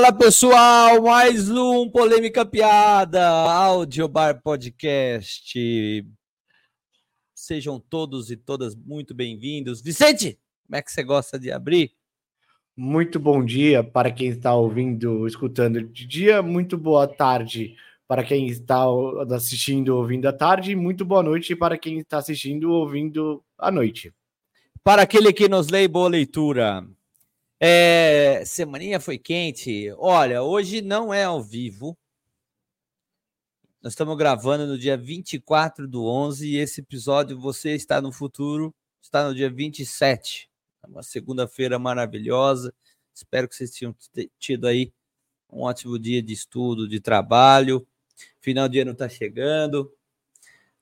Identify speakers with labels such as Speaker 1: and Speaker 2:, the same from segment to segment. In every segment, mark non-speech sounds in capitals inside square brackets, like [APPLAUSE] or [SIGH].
Speaker 1: Fala pessoal, mais um Polêmica Piada, Audio Bar Podcast. Sejam todos e todas muito bem-vindos. Vicente, como é que você gosta de abrir?
Speaker 2: Muito bom dia para quem está ouvindo, escutando de dia. Muito boa tarde para quem está assistindo, ouvindo à tarde. Muito boa noite para quem está assistindo, ouvindo à noite.
Speaker 1: Para aquele que nos lê, boa leitura. É, semaninha foi quente. Olha, hoje não é ao vivo. Nós estamos gravando no dia 24 do 11 e esse episódio você está no futuro, está no dia 27. É uma segunda-feira maravilhosa. Espero que vocês tenham tido aí um ótimo dia de estudo, de trabalho. Final de ano está chegando.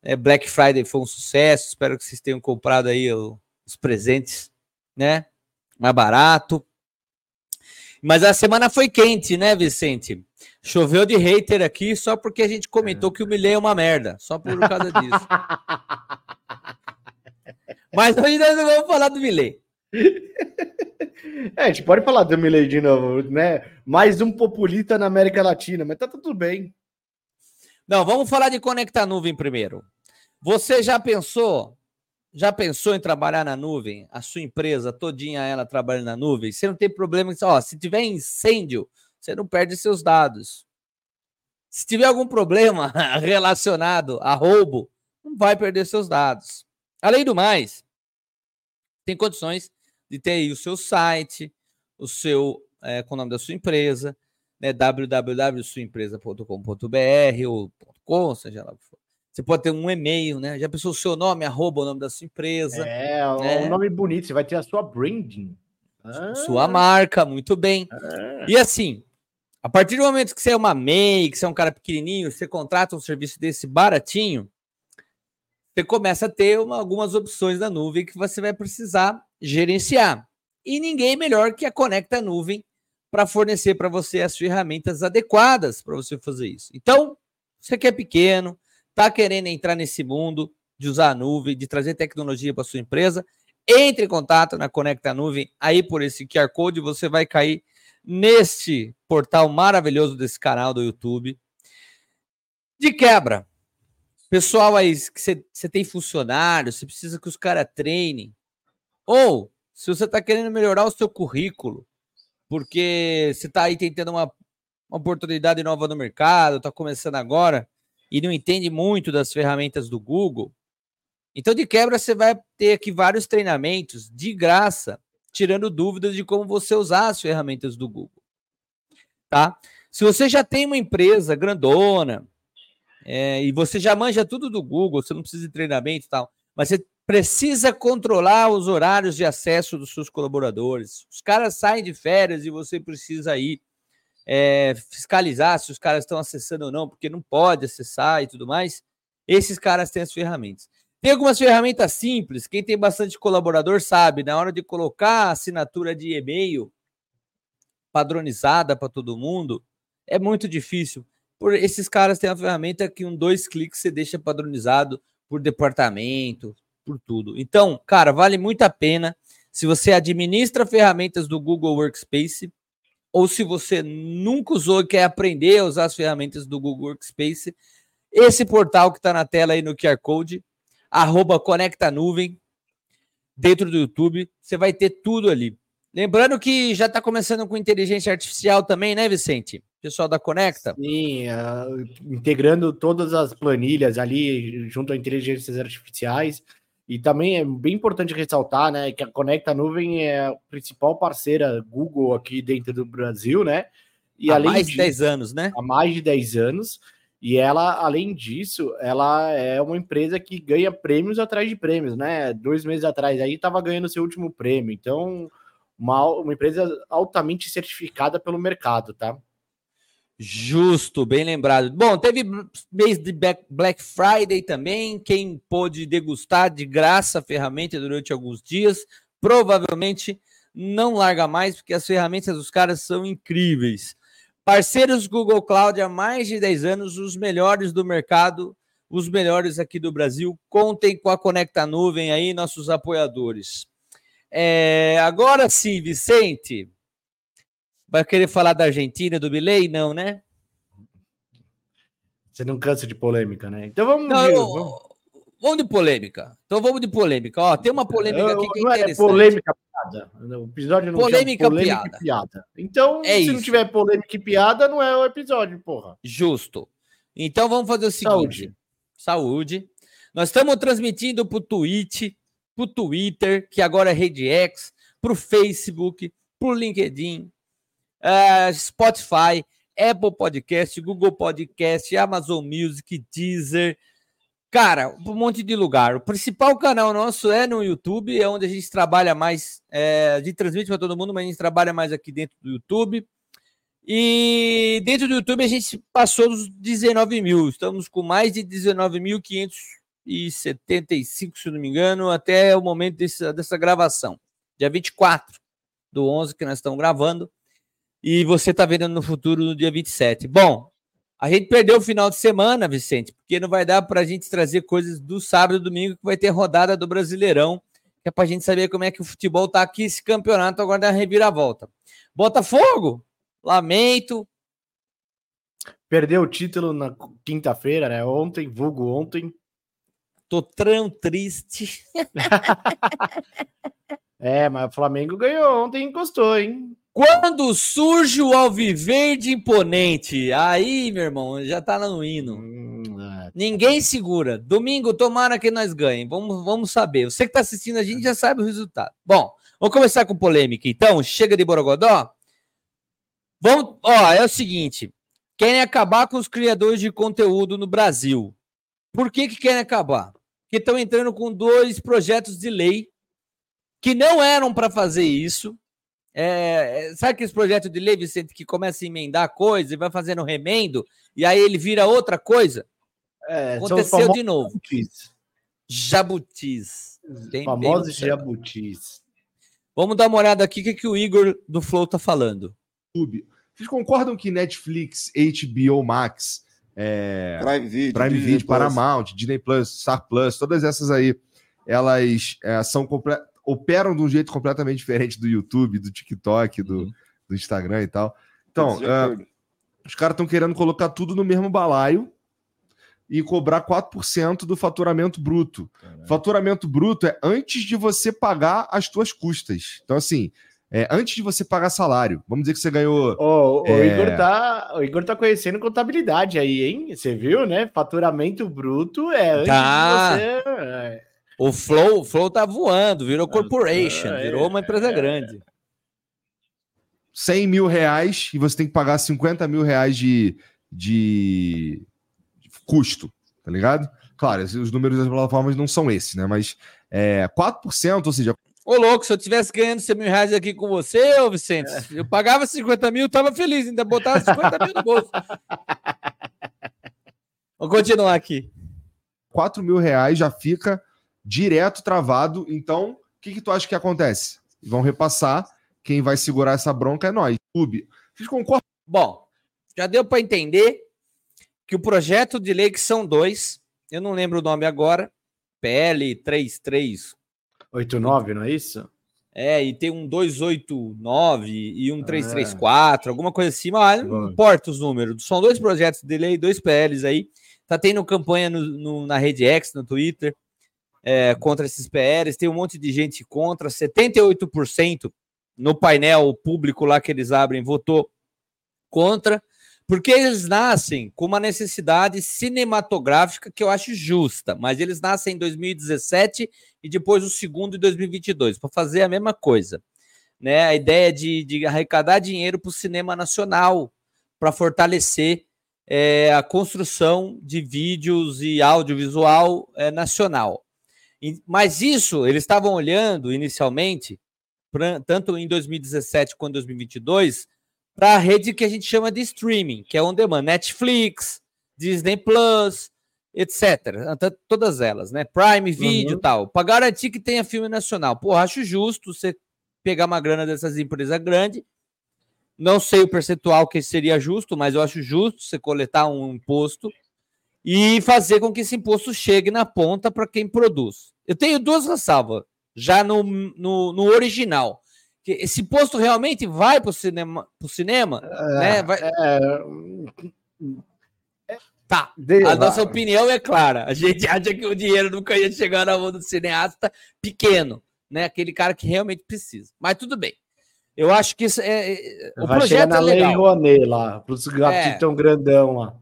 Speaker 1: É, Black Friday foi um sucesso. Espero que vocês tenham comprado aí os presentes, né? Mais barato. Mas a semana foi quente, né, Vicente? Choveu de hater aqui só porque a gente comentou que o Milley é uma merda. Só por causa disso. [LAUGHS] Mas hoje nós não vamos falar do Milley.
Speaker 2: É, a gente pode falar do Milley de novo, né? Mais um populista na América Latina, mas tá tudo bem.
Speaker 1: Não, vamos falar de conectar nuvem primeiro. Você já pensou já pensou em trabalhar na nuvem? A sua empresa todinha ela trabalha na nuvem? Você não tem problema, ó, se tiver incêndio, você não perde seus dados. Se tiver algum problema [LAUGHS] relacionado a roubo, não vai perder seus dados. Além do mais, tem condições de ter aí o seu site, o seu é, com o nome da sua empresa, né, www.suaempresa.com.br ou .com, seja lá o que. Você pode ter um e-mail, né? Já pensou o seu nome, arroba o nome da sua empresa.
Speaker 2: É, né? um nome bonito, você vai ter a sua branding.
Speaker 1: Ah. Sua marca, muito bem. Ah. E assim, a partir do momento que você é uma MEI, que você é um cara pequenininho, você contrata um serviço desse baratinho, você começa a ter uma, algumas opções da nuvem que você vai precisar gerenciar. E ninguém melhor que a Conecta Nuvem para fornecer para você as ferramentas adequadas para você fazer isso. Então, você que é pequeno, está querendo entrar nesse mundo de usar a nuvem, de trazer tecnologia para sua empresa, entre em contato na Conecta Nuvem, aí por esse QR Code você vai cair neste portal maravilhoso desse canal do YouTube. De quebra, pessoal aí, que você tem funcionário, você precisa que os caras treinem, ou se você está querendo melhorar o seu currículo, porque você está aí tentando uma, uma oportunidade nova no mercado, está começando agora, e não entende muito das ferramentas do Google, então de quebra você vai ter aqui vários treinamentos de graça, tirando dúvidas de como você usar as ferramentas do Google. Tá? Se você já tem uma empresa grandona é, e você já manja tudo do Google, você não precisa de treinamento e tal, mas você precisa controlar os horários de acesso dos seus colaboradores. Os caras saem de férias e você precisa ir é, fiscalizar se os caras estão acessando ou não, porque não pode acessar e tudo mais. Esses caras têm as ferramentas. Tem algumas ferramentas simples. Quem tem bastante colaborador sabe, na hora de colocar a assinatura de e-mail padronizada para todo mundo, é muito difícil. Por esses caras têm uma ferramenta que um dois cliques você deixa padronizado por departamento, por tudo. Então, cara, vale muito a pena. Se você administra ferramentas do Google Workspace, ou se você nunca usou e quer aprender a usar as ferramentas do Google Workspace, esse portal que está na tela aí no QR Code, arroba Conecta Nuvem, dentro do YouTube, você vai ter tudo ali. Lembrando que já está começando com inteligência artificial também, né, Vicente? Pessoal da Conecta.
Speaker 2: Sim, uh, integrando todas as planilhas ali junto a inteligências artificiais. E também é bem importante ressaltar, né, que a Conecta Nuvem é a principal parceira Google aqui dentro do Brasil, né?
Speaker 1: E há além mais de 10 anos, né?
Speaker 2: Há mais de 10 anos. E ela, além disso, ela é uma empresa que ganha prêmios atrás de prêmios, né? Dois meses atrás aí estava ganhando seu último prêmio. Então, uma, uma empresa altamente certificada pelo mercado, tá?
Speaker 1: Justo, bem lembrado. Bom, teve mês de Black Friday também. Quem pôde degustar de graça a ferramenta durante alguns dias, provavelmente não larga mais, porque as ferramentas dos caras são incríveis. Parceiros Google Cloud há mais de 10 anos, os melhores do mercado, os melhores aqui do Brasil. Contem com a Conecta Nuvem aí, nossos apoiadores. É, agora sim, Vicente. Vai querer falar da Argentina, do Milei? Não, né?
Speaker 2: Você não cansa de polêmica, né? Então vamos.
Speaker 1: Não, eu, vamos... vamos de polêmica. Então vamos de polêmica. Ó, tem uma polêmica aqui que é
Speaker 2: não é polêmica piada. O episódio não
Speaker 1: polêmica, polêmica piada.
Speaker 2: piada. Então,
Speaker 1: é
Speaker 2: se
Speaker 1: isso.
Speaker 2: não tiver polêmica e piada, não é o episódio, porra.
Speaker 1: Justo. Então vamos fazer o seguinte.
Speaker 2: Saúde.
Speaker 1: Saúde. Nós estamos transmitindo para o Twitch, para o Twitter, que agora é Rede X, para o Facebook, para o LinkedIn, uh, Spotify, Apple Podcast, Google Podcast, Amazon Music, Deezer. Cara, um monte de lugar. O principal canal nosso é no YouTube, é onde a gente trabalha mais. É, a gente transmite para todo mundo, mas a gente trabalha mais aqui dentro do YouTube. E dentro do YouTube a gente passou dos 19 mil. Estamos com mais de 19.575, se não me engano, até o momento desse, dessa gravação. Dia 24 do 11 que nós estamos gravando. E você está vendo no futuro no dia 27. Bom, a gente perdeu o final de semana, Vicente, porque não vai dar para a gente trazer coisas do sábado e domingo, que vai ter rodada do Brasileirão, que é para a gente saber como é que o futebol está aqui, esse campeonato agora da reviravolta. Botafogo, lamento.
Speaker 2: Perdeu o título na quinta-feira, né? Ontem, vulgo ontem.
Speaker 1: Tô tão triste. [LAUGHS]
Speaker 2: é, mas o Flamengo ganhou ontem encostou, hein?
Speaker 1: Quando surge o Alviverde imponente, aí, meu irmão, já tá no hino. Hum, é. Ninguém segura. Domingo, tomara que nós ganhem. Vamos, vamos saber. Você que tá assistindo a gente já sabe o resultado. Bom, vamos começar com polêmica, então. Chega de Borogodó. Vamos, ó, é o seguinte. Querem acabar com os criadores de conteúdo no Brasil. Por que que querem acabar? Porque estão entrando com dois projetos de lei que não eram para fazer isso é, é, sabe aqueles projetos de lei, Vicente, que começa a emendar coisa e vai fazendo remendo, e aí ele vira outra coisa?
Speaker 2: É,
Speaker 1: Aconteceu de novo. Jabutis. Jabutis.
Speaker 2: famosos jabutis.
Speaker 1: Vamos dar uma olhada aqui o que, que o Igor do Flow tá falando.
Speaker 3: Vocês concordam que Netflix, HBO Max, é,
Speaker 4: Prime Video,
Speaker 3: Prime Disney Video Paramount, Disney Plus, Star Plus, todas essas aí, elas é, são completamente operam de um jeito completamente diferente do YouTube, do TikTok, do, uhum. do Instagram e tal. Então, uh, os caras estão querendo colocar tudo no mesmo balaio e cobrar 4% do faturamento bruto. Caramba. Faturamento bruto é antes de você pagar as tuas custas. Então, assim, é, antes de você pagar salário. Vamos dizer que você ganhou.
Speaker 2: Oh, é... o, Igor tá, o Igor tá conhecendo contabilidade aí, hein? Você viu, né? Faturamento bruto é antes
Speaker 1: tá. de você. É, o Flow, o Flow tá voando, virou corporation, é, virou uma empresa é. grande.
Speaker 3: 100 mil reais e você tem que pagar 50 mil reais de, de, de custo, tá ligado? Claro, os números das plataformas não são esses, né? Mas é, 4%, ou seja.
Speaker 1: Ô, louco, se eu tivesse ganhando 100 mil reais aqui com você, ô Vicente, é. eu pagava 50 mil, tava feliz, ainda botava 50 mil no bolso. [LAUGHS] Vou continuar aqui.
Speaker 3: 4 mil reais já fica direto travado. Então, o que, que tu acha que acontece? Vão repassar. Quem vai segurar essa bronca é nós. Clube.
Speaker 1: Vocês concordam? Bom, já deu para entender que o projeto de lei, que são dois, eu não lembro o nome agora, PL
Speaker 2: 3389, não é isso?
Speaker 1: É, e tem um 289 e um 334, é. alguma coisa assim, mas não importa os números. São dois projetos de lei, dois PLs aí. Tá tendo campanha no, no, na Rede X, no Twitter é, contra esses PRs, tem um monte de gente contra, 78% no painel público lá que eles abrem votou contra, porque eles nascem com uma necessidade cinematográfica que eu acho justa, mas eles nascem em 2017 e depois o segundo em 2022, para fazer a mesma coisa. Né? A ideia de, de arrecadar dinheiro para o cinema nacional, para fortalecer é, a construção de vídeos e audiovisual é, nacional. Mas isso, eles estavam olhando inicialmente, pra, tanto em 2017 quanto em 2022, para a rede que a gente chama de streaming, que é on demand, Netflix, Disney Plus, etc. Todas elas, né? Prime Video e uhum. tal, para garantir que tenha filme nacional. Pô, acho justo você pegar uma grana dessas empresas grandes. Não sei o percentual que seria justo, mas eu acho justo você coletar um imposto e fazer com que esse imposto chegue na ponta para quem produz. Eu tenho duas ressalvas já no, no, no, original, Que esse posto realmente vai para o cinema, pro cinema
Speaker 2: É,
Speaker 1: né? Vai-
Speaker 2: é,
Speaker 1: Tá. A nossa opinião é clara. A gente [LAUGHS] acha que o dinheiro nunca ia chegar na mão do cineasta pequeno, né? Aquele cara que realmente precisa. Mas tudo bem. Eu acho que isso é, é- o
Speaker 2: vai chegar
Speaker 1: projeto
Speaker 2: na
Speaker 1: é
Speaker 2: Lei
Speaker 1: legal.
Speaker 2: Rouanet lá, para os gatos
Speaker 1: É.
Speaker 2: tão grandão lá.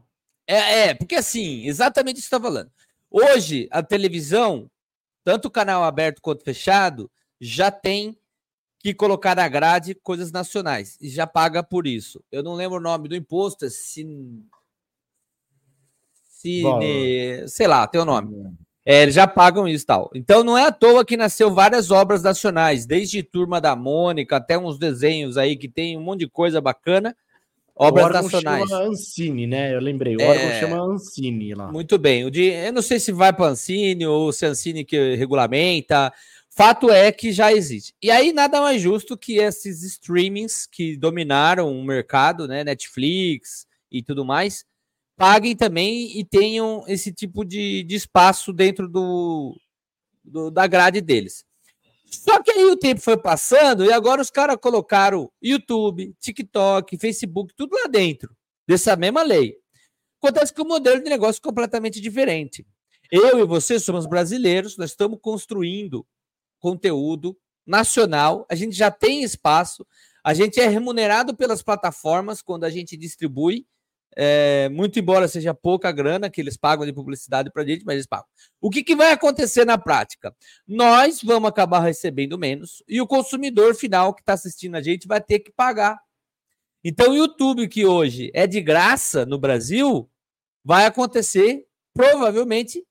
Speaker 1: É, é, porque assim, exatamente isso que você está falando. Hoje, a televisão, tanto o canal aberto quanto fechado, já tem que colocar na grade coisas nacionais e já paga por isso. Eu não lembro o nome do imposto, é Cine... Cine... Sei lá, tem o nome. É, eles já pagam isso e tal. Então não é à toa que nasceu várias obras nacionais, desde Turma da Mônica até uns desenhos aí que tem um monte de coisa bacana, obras
Speaker 2: o órgão
Speaker 1: nacionais.
Speaker 2: chama Ancine, né? Eu lembrei. O
Speaker 1: É.
Speaker 2: órgão chama Ancine lá.
Speaker 1: Muito bem. O de, eu não sei se vai para Ancine ou se a Ancine que regulamenta. Fato é que já existe. E aí nada mais justo que esses streamings que dominaram o mercado, né, Netflix e tudo mais, paguem também e tenham esse tipo de, de espaço dentro do, do- da grade deles. Só que aí o tempo foi passando e agora os caras colocaram YouTube, TikTok, Facebook, tudo lá dentro dessa mesma lei. Acontece que o modelo de negócio é completamente diferente. Eu e você somos brasileiros, nós estamos construindo conteúdo nacional, a gente já tem espaço, a gente é remunerado pelas plataformas quando a gente distribui, é, muito embora seja pouca grana que eles pagam de publicidade para a gente, mas eles pagam. O que, que vai acontecer na prática? Nós vamos acabar recebendo menos e o consumidor final que está assistindo a gente vai ter que pagar. Então, o YouTube, que hoje é de graça no Brasil, vai acontecer provavelmente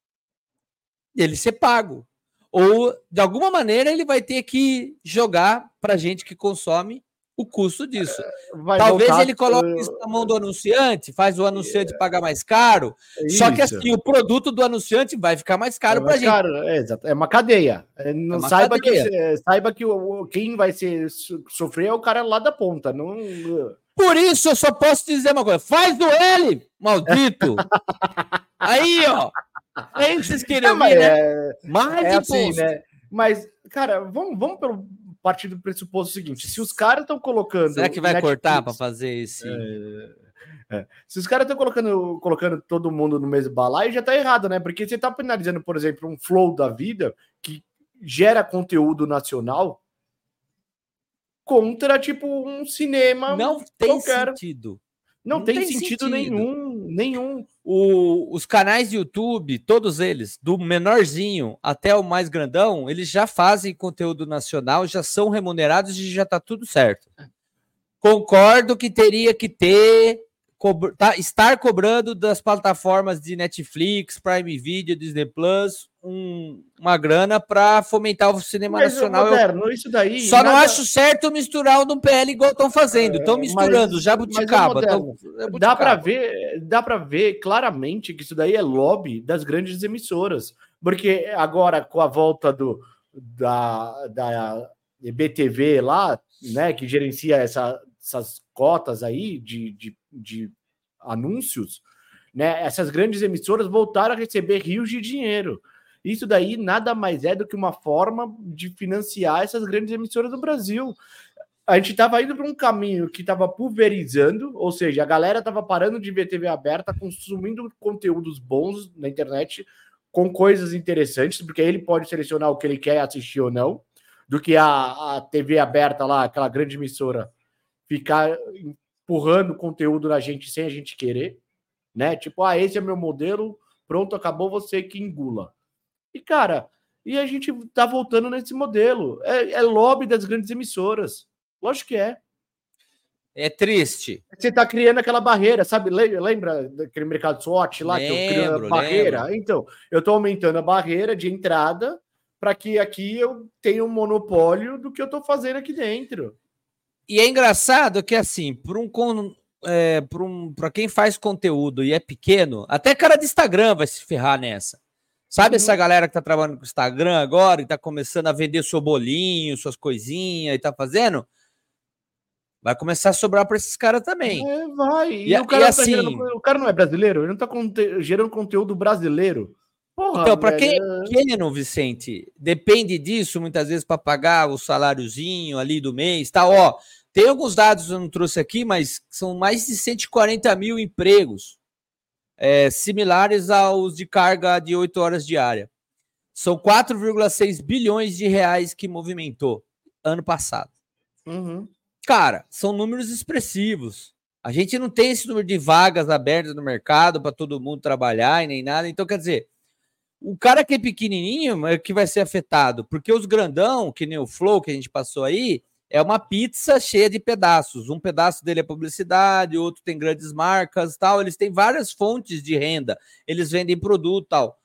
Speaker 1: ele ser pago. Ou, de alguma maneira, ele vai ter que jogar para a gente que consome o custo disso.
Speaker 2: Vai
Speaker 1: Talvez
Speaker 2: voltar-
Speaker 1: ele coloque isso na mão do anunciante, faz o anunciante pagar mais caro. Só que assim, o produto do anunciante vai ficar mais caro
Speaker 2: É
Speaker 1: para
Speaker 2: mais
Speaker 1: gente.
Speaker 2: caro, é, exato. É uma cadeia. É, não
Speaker 1: uma
Speaker 2: saiba,
Speaker 1: cadeia.
Speaker 2: Que, é, saiba que o, quem vai so- sofrer é o cara lá da ponta. Não,
Speaker 1: Por isso eu só posso dizer uma coisa: faz do L, maldito! [LAUGHS] Aí, ó. É isso que vocês queriam
Speaker 2: Não, mas
Speaker 1: ouvir, né?
Speaker 2: é,
Speaker 1: Mais
Speaker 2: é assim, né? Mas, cara, vamos, vamos pelo partir do pressuposto seguinte: se os caras estão colocando.
Speaker 1: Será que vai
Speaker 2: Netflix-
Speaker 1: cortar para fazer esse.
Speaker 2: É. Se os caras estão colocando, colocando todo mundo no mesmo balaio, já tá errado, né? Porque você tá penalizando, por exemplo, um flow da vida que gera conteúdo nacional contra, tipo, um cinema.
Speaker 1: Não tem
Speaker 2: qualquer.
Speaker 1: sentido.
Speaker 2: Não,
Speaker 1: não
Speaker 2: tem,
Speaker 1: tem
Speaker 2: sentido,
Speaker 1: sentido.
Speaker 2: nenhum. Nenhum.
Speaker 1: O- os canais de YouTube, todos eles, do menorzinho até o mais grandão, eles já fazem conteúdo nacional, já são remunerados e já tá tudo certo. Concordo que teria que ter, cobr- tá- estar cobrando das plataformas de Netflix, Prime Video, Disney Plus, um- uma grana para fomentar o cinema
Speaker 2: Mas,
Speaker 1: nacional. Eu
Speaker 2: moderno, isso daí.
Speaker 1: só não
Speaker 2: nada-
Speaker 1: acho certo misturar o do PL igual estão fazendo. Estão
Speaker 2: É, mas-
Speaker 1: misturando
Speaker 2: mas é
Speaker 1: jabuticaba.
Speaker 2: moderno.
Speaker 1: tão-
Speaker 2: Dá para ver, dá para ver claramente que isso daí é lobby das grandes emissoras, porque agora com a volta do da, da BTV lá, né, que gerencia essa- essas cotas aí de, de, de anúncios, né, essas grandes emissoras voltaram a receber rios de dinheiro. Isso daí nada mais é do que uma forma de financiar essas grandes emissoras do Brasil a gente estava indo para um caminho que estava pulverizando, ou seja, a galera estava parando de ver TV aberta, consumindo conteúdos bons na internet, com coisas interessantes, porque ele pode selecionar o que ele quer assistir ou não, do que a, a TV aberta lá, aquela grande emissora, ficar empurrando conteúdo na gente sem a gente querer, né? Tipo, ah, esse é meu modelo, pronto, acabou você que engula. E, cara, e a gente tá voltando nesse modelo. É, é lobby das grandes emissoras. Lógico que é.
Speaker 1: É triste.
Speaker 2: Você tá criando aquela barreira, sabe? Le- Lembra daquele mercado SWOT lá que eu criei a
Speaker 1: Lembro,
Speaker 2: barreira? Então, eu tô aumentando a barreira de entrada para que aqui eu tenha um monopólio do que eu tô fazendo aqui dentro.
Speaker 1: E é engraçado que, assim, para um, é, pra um, quem faz conteúdo e é pequeno, até cara de Instagram vai se ferrar nessa. Sabe
Speaker 2: Uhum.
Speaker 1: essa galera que tá trabalhando com Instagram agora e tá começando a vender seu bolinho, suas coisinhas e tá fazendo? Vai começar a sobrar para esses caras também.
Speaker 2: É, vai. E,
Speaker 1: E-
Speaker 2: o, cara
Speaker 1: e
Speaker 2: tá
Speaker 1: assim-
Speaker 2: gerando- o cara não é brasileiro? Ele não tá conte- gerando conteúdo brasileiro.
Speaker 1: Porra, então, para quem é pequeno, Vicente, depende disso muitas vezes para pagar o saláriozinho ali do mês, tá? Ó, tem alguns dados que eu não trouxe aqui, mas são mais de 140 mil empregos é, similares aos de carga de 8 horas diária. São 4,6 bilhões de reais que movimentou ano passado. Uhum. Cara, são números expressivos. A gente não tem esse número de vagas abertas no mercado para todo mundo trabalhar e nem nada. Então, quer dizer, o cara que é pequenininho é que vai ser afetado, porque os grandão, que nem o Flow que a gente passou aí, é uma pizza cheia de pedaços. Um pedaço dele é publicidade, outro tem grandes marcas, tal. Eles têm várias fontes de renda. Eles vendem produto, tal.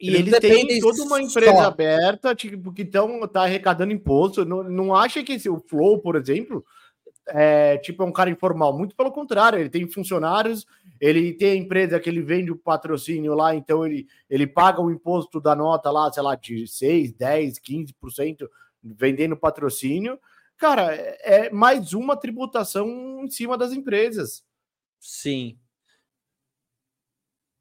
Speaker 2: E eles, eles têm toda uma empresa só. aberta, tipo, que estão tá arrecadando imposto. Não, não acha que esse, o Flow, por exemplo, é tipo é um cara informal. Muito pelo contrário, ele tem funcionários, ele tem a empresa que ele vende o patrocínio lá, então ele, ele paga o imposto da nota lá, sei lá, de 6, 10, 15% vendendo patrocínio. Cara, é, é mais uma tributação em cima das empresas.
Speaker 1: Sim.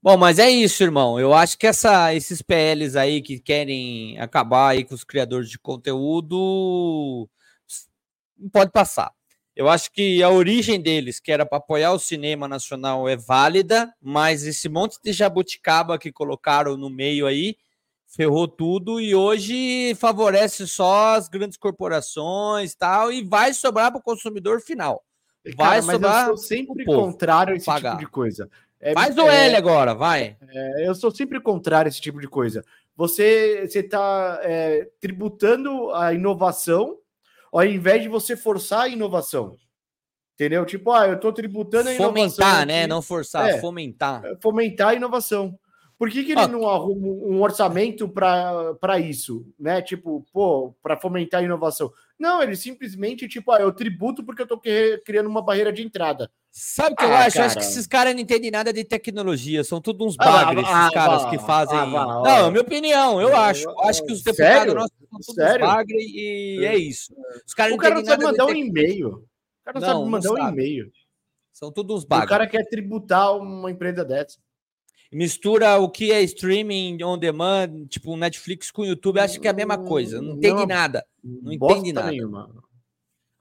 Speaker 1: Bom, mas é isso, irmão. Eu acho que essa, esses PLs aí que querem acabar aí com os criadores de conteúdo pode passar. Eu acho que a origem deles, que era para apoiar o cinema nacional, é válida, mas esse monte de jabuticaba que colocaram no meio aí ferrou tudo e hoje favorece só as grandes corporações tal e vai sobrar para o consumidor final. Vai Cara, sobrar.
Speaker 2: eu sou sempre contrário a esse pagar. tipo de coisa.
Speaker 1: É, Faz o é, L agora, vai.
Speaker 2: É, eu sou sempre contrário a esse tipo de coisa. Você está é, tributando a inovação ao invés de você forçar a inovação. Entendeu? Tipo, ah, eu estou tributando a
Speaker 1: inovação. Fomentar, né? Não forçar, é, fomentar.
Speaker 2: É, fomentar a inovação. Por que, que ele ah. não arruma um orçamento para isso, né? Tipo, pô, para fomentar a inovação. Não, ele simplesmente, tipo, ah, eu tributo porque eu estou criando uma barreira de entrada.
Speaker 1: Sabe o que ah, eu acho? Cara. Eu acho que esses caras não entendem nada de tecnologia, são todos uns ah, bagres, ah, esses caras que fazem. não, é minha opinião, eu acho. Eu acho que os deputados nossos são todos Sério? bagres e é isso.
Speaker 2: Os caras o cara não sabe mandar um e-mail. O cara não, não sabe mandar um e-mail.
Speaker 1: São todos uns bagres.
Speaker 2: O cara quer tributar uma empresa dessa
Speaker 1: mistura o que é streaming on demand, tipo Netflix com YouTube, acho que é a mesma coisa. Não entende não, nada. Não entende nada. Nenhuma.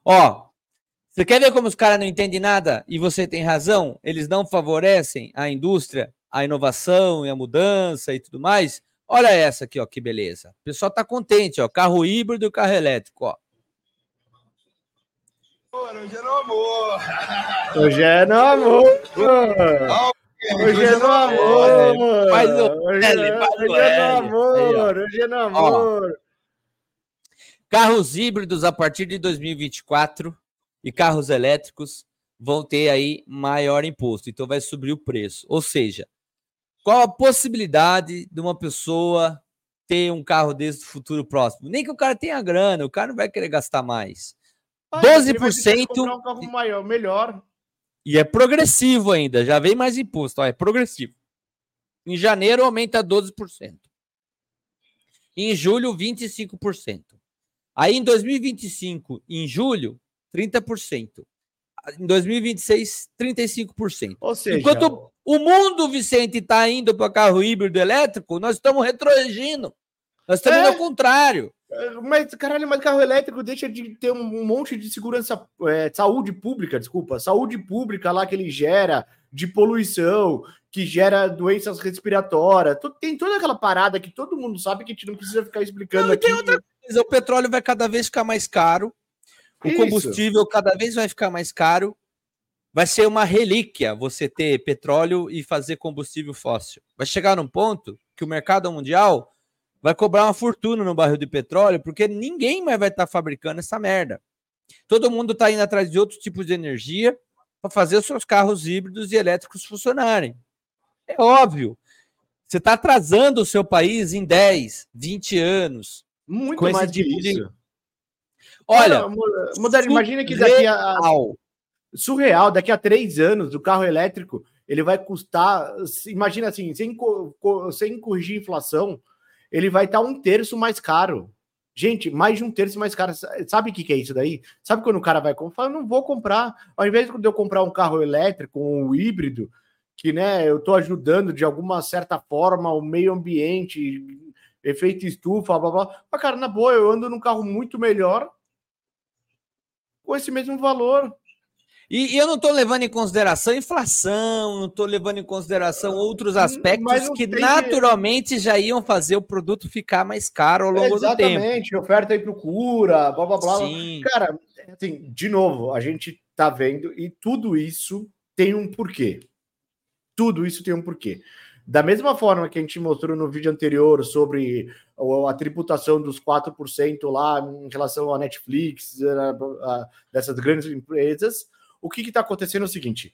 Speaker 1: Ó, você quer ver como os caras não entendem nada e você tem razão? Eles não favorecem a indústria, a inovação e a mudança e tudo mais. Olha essa aqui, ó, que beleza. O pessoal tá contente, ó. Carro híbrido e carro elétrico, ó.
Speaker 2: Hoje é no amor. Hoje é no amor. Hoje é no amor! Faz o hoje, é, hoje é no amor! Hoje é no amor!
Speaker 1: Carros híbridos a partir de 2024 e carros elétricos vão ter aí maior imposto, então vai subir o preço. Ou seja, qual a possibilidade de uma pessoa ter um carro desse no futuro próximo? Nem que o cara tenha grana, o cara não vai querer gastar mais. Ah, 12%. Um carro
Speaker 2: maior, melhor.
Speaker 1: E é progressivo ainda, já vem mais imposto, ó, é progressivo. Em janeiro aumenta 12%. Em julho, 25%. Aí em 2025, em julho, 30%. Em 2026, 35%. Ou seja, enquanto o mundo, Vicente, está indo para carro híbrido elétrico, nós estamos retroagindo. Nós estamos é. ao contrário.
Speaker 2: Mas, caralho, mas carro elétrico deixa de ter um monte de segurança, é, saúde pública, desculpa, saúde pública lá que ele gera, de poluição, que gera doenças respiratórias. Tem toda aquela parada que todo mundo sabe que a gente não precisa ficar explicando não, aqui. Tem outra
Speaker 1: coisa, o petróleo vai cada vez ficar mais caro, o Isso. combustível cada vez vai ficar mais caro. Vai ser uma relíquia você ter petróleo e fazer combustível fóssil. Vai chegar num ponto que o mercado mundial vai cobrar uma fortuna no barril de petróleo, porque ninguém mais vai estar tá fabricando essa merda. Todo mundo está indo atrás de outros tipos de energia para fazer os seus carros híbridos e elétricos funcionarem. É óbvio. Você está atrasando o seu país em 10, 20 anos.
Speaker 2: Muito mais tipo de... Olha, Olha imagina que daqui a. Surreal, daqui a três anos, o carro elétrico ele vai custar. Imagina assim, sem, sem corrigir inflação, ele vai estar um terço mais caro. Gente, mais de um terço mais caro. Sabe o que, que é isso daí? Sabe quando o cara vai comprar? Eu não vou comprar. Ao invés de eu comprar um carro elétrico, um híbrido, que né, eu estou ajudando de alguma certa forma o meio ambiente, efeito estufa, blá blá. Mas, cara, na boa, eu ando num carro muito melhor com esse mesmo valor.
Speaker 1: E, e eu não estou levando em consideração inflação, não estou levando em consideração outros aspectos que tem... naturalmente já iam fazer o produto ficar mais caro ao longo
Speaker 2: Exatamente,
Speaker 1: do tempo.
Speaker 2: Exatamente, oferta e procura, blá blá blá. Sim. Cara, assim, de novo, a gente tá vendo e tudo isso tem um porquê. Tudo isso tem um porquê. Da mesma forma que a gente mostrou no vídeo anterior sobre a tributação dos 4% lá em relação à Netflix, dessas grandes empresas, o que está acontecendo é o seguinte: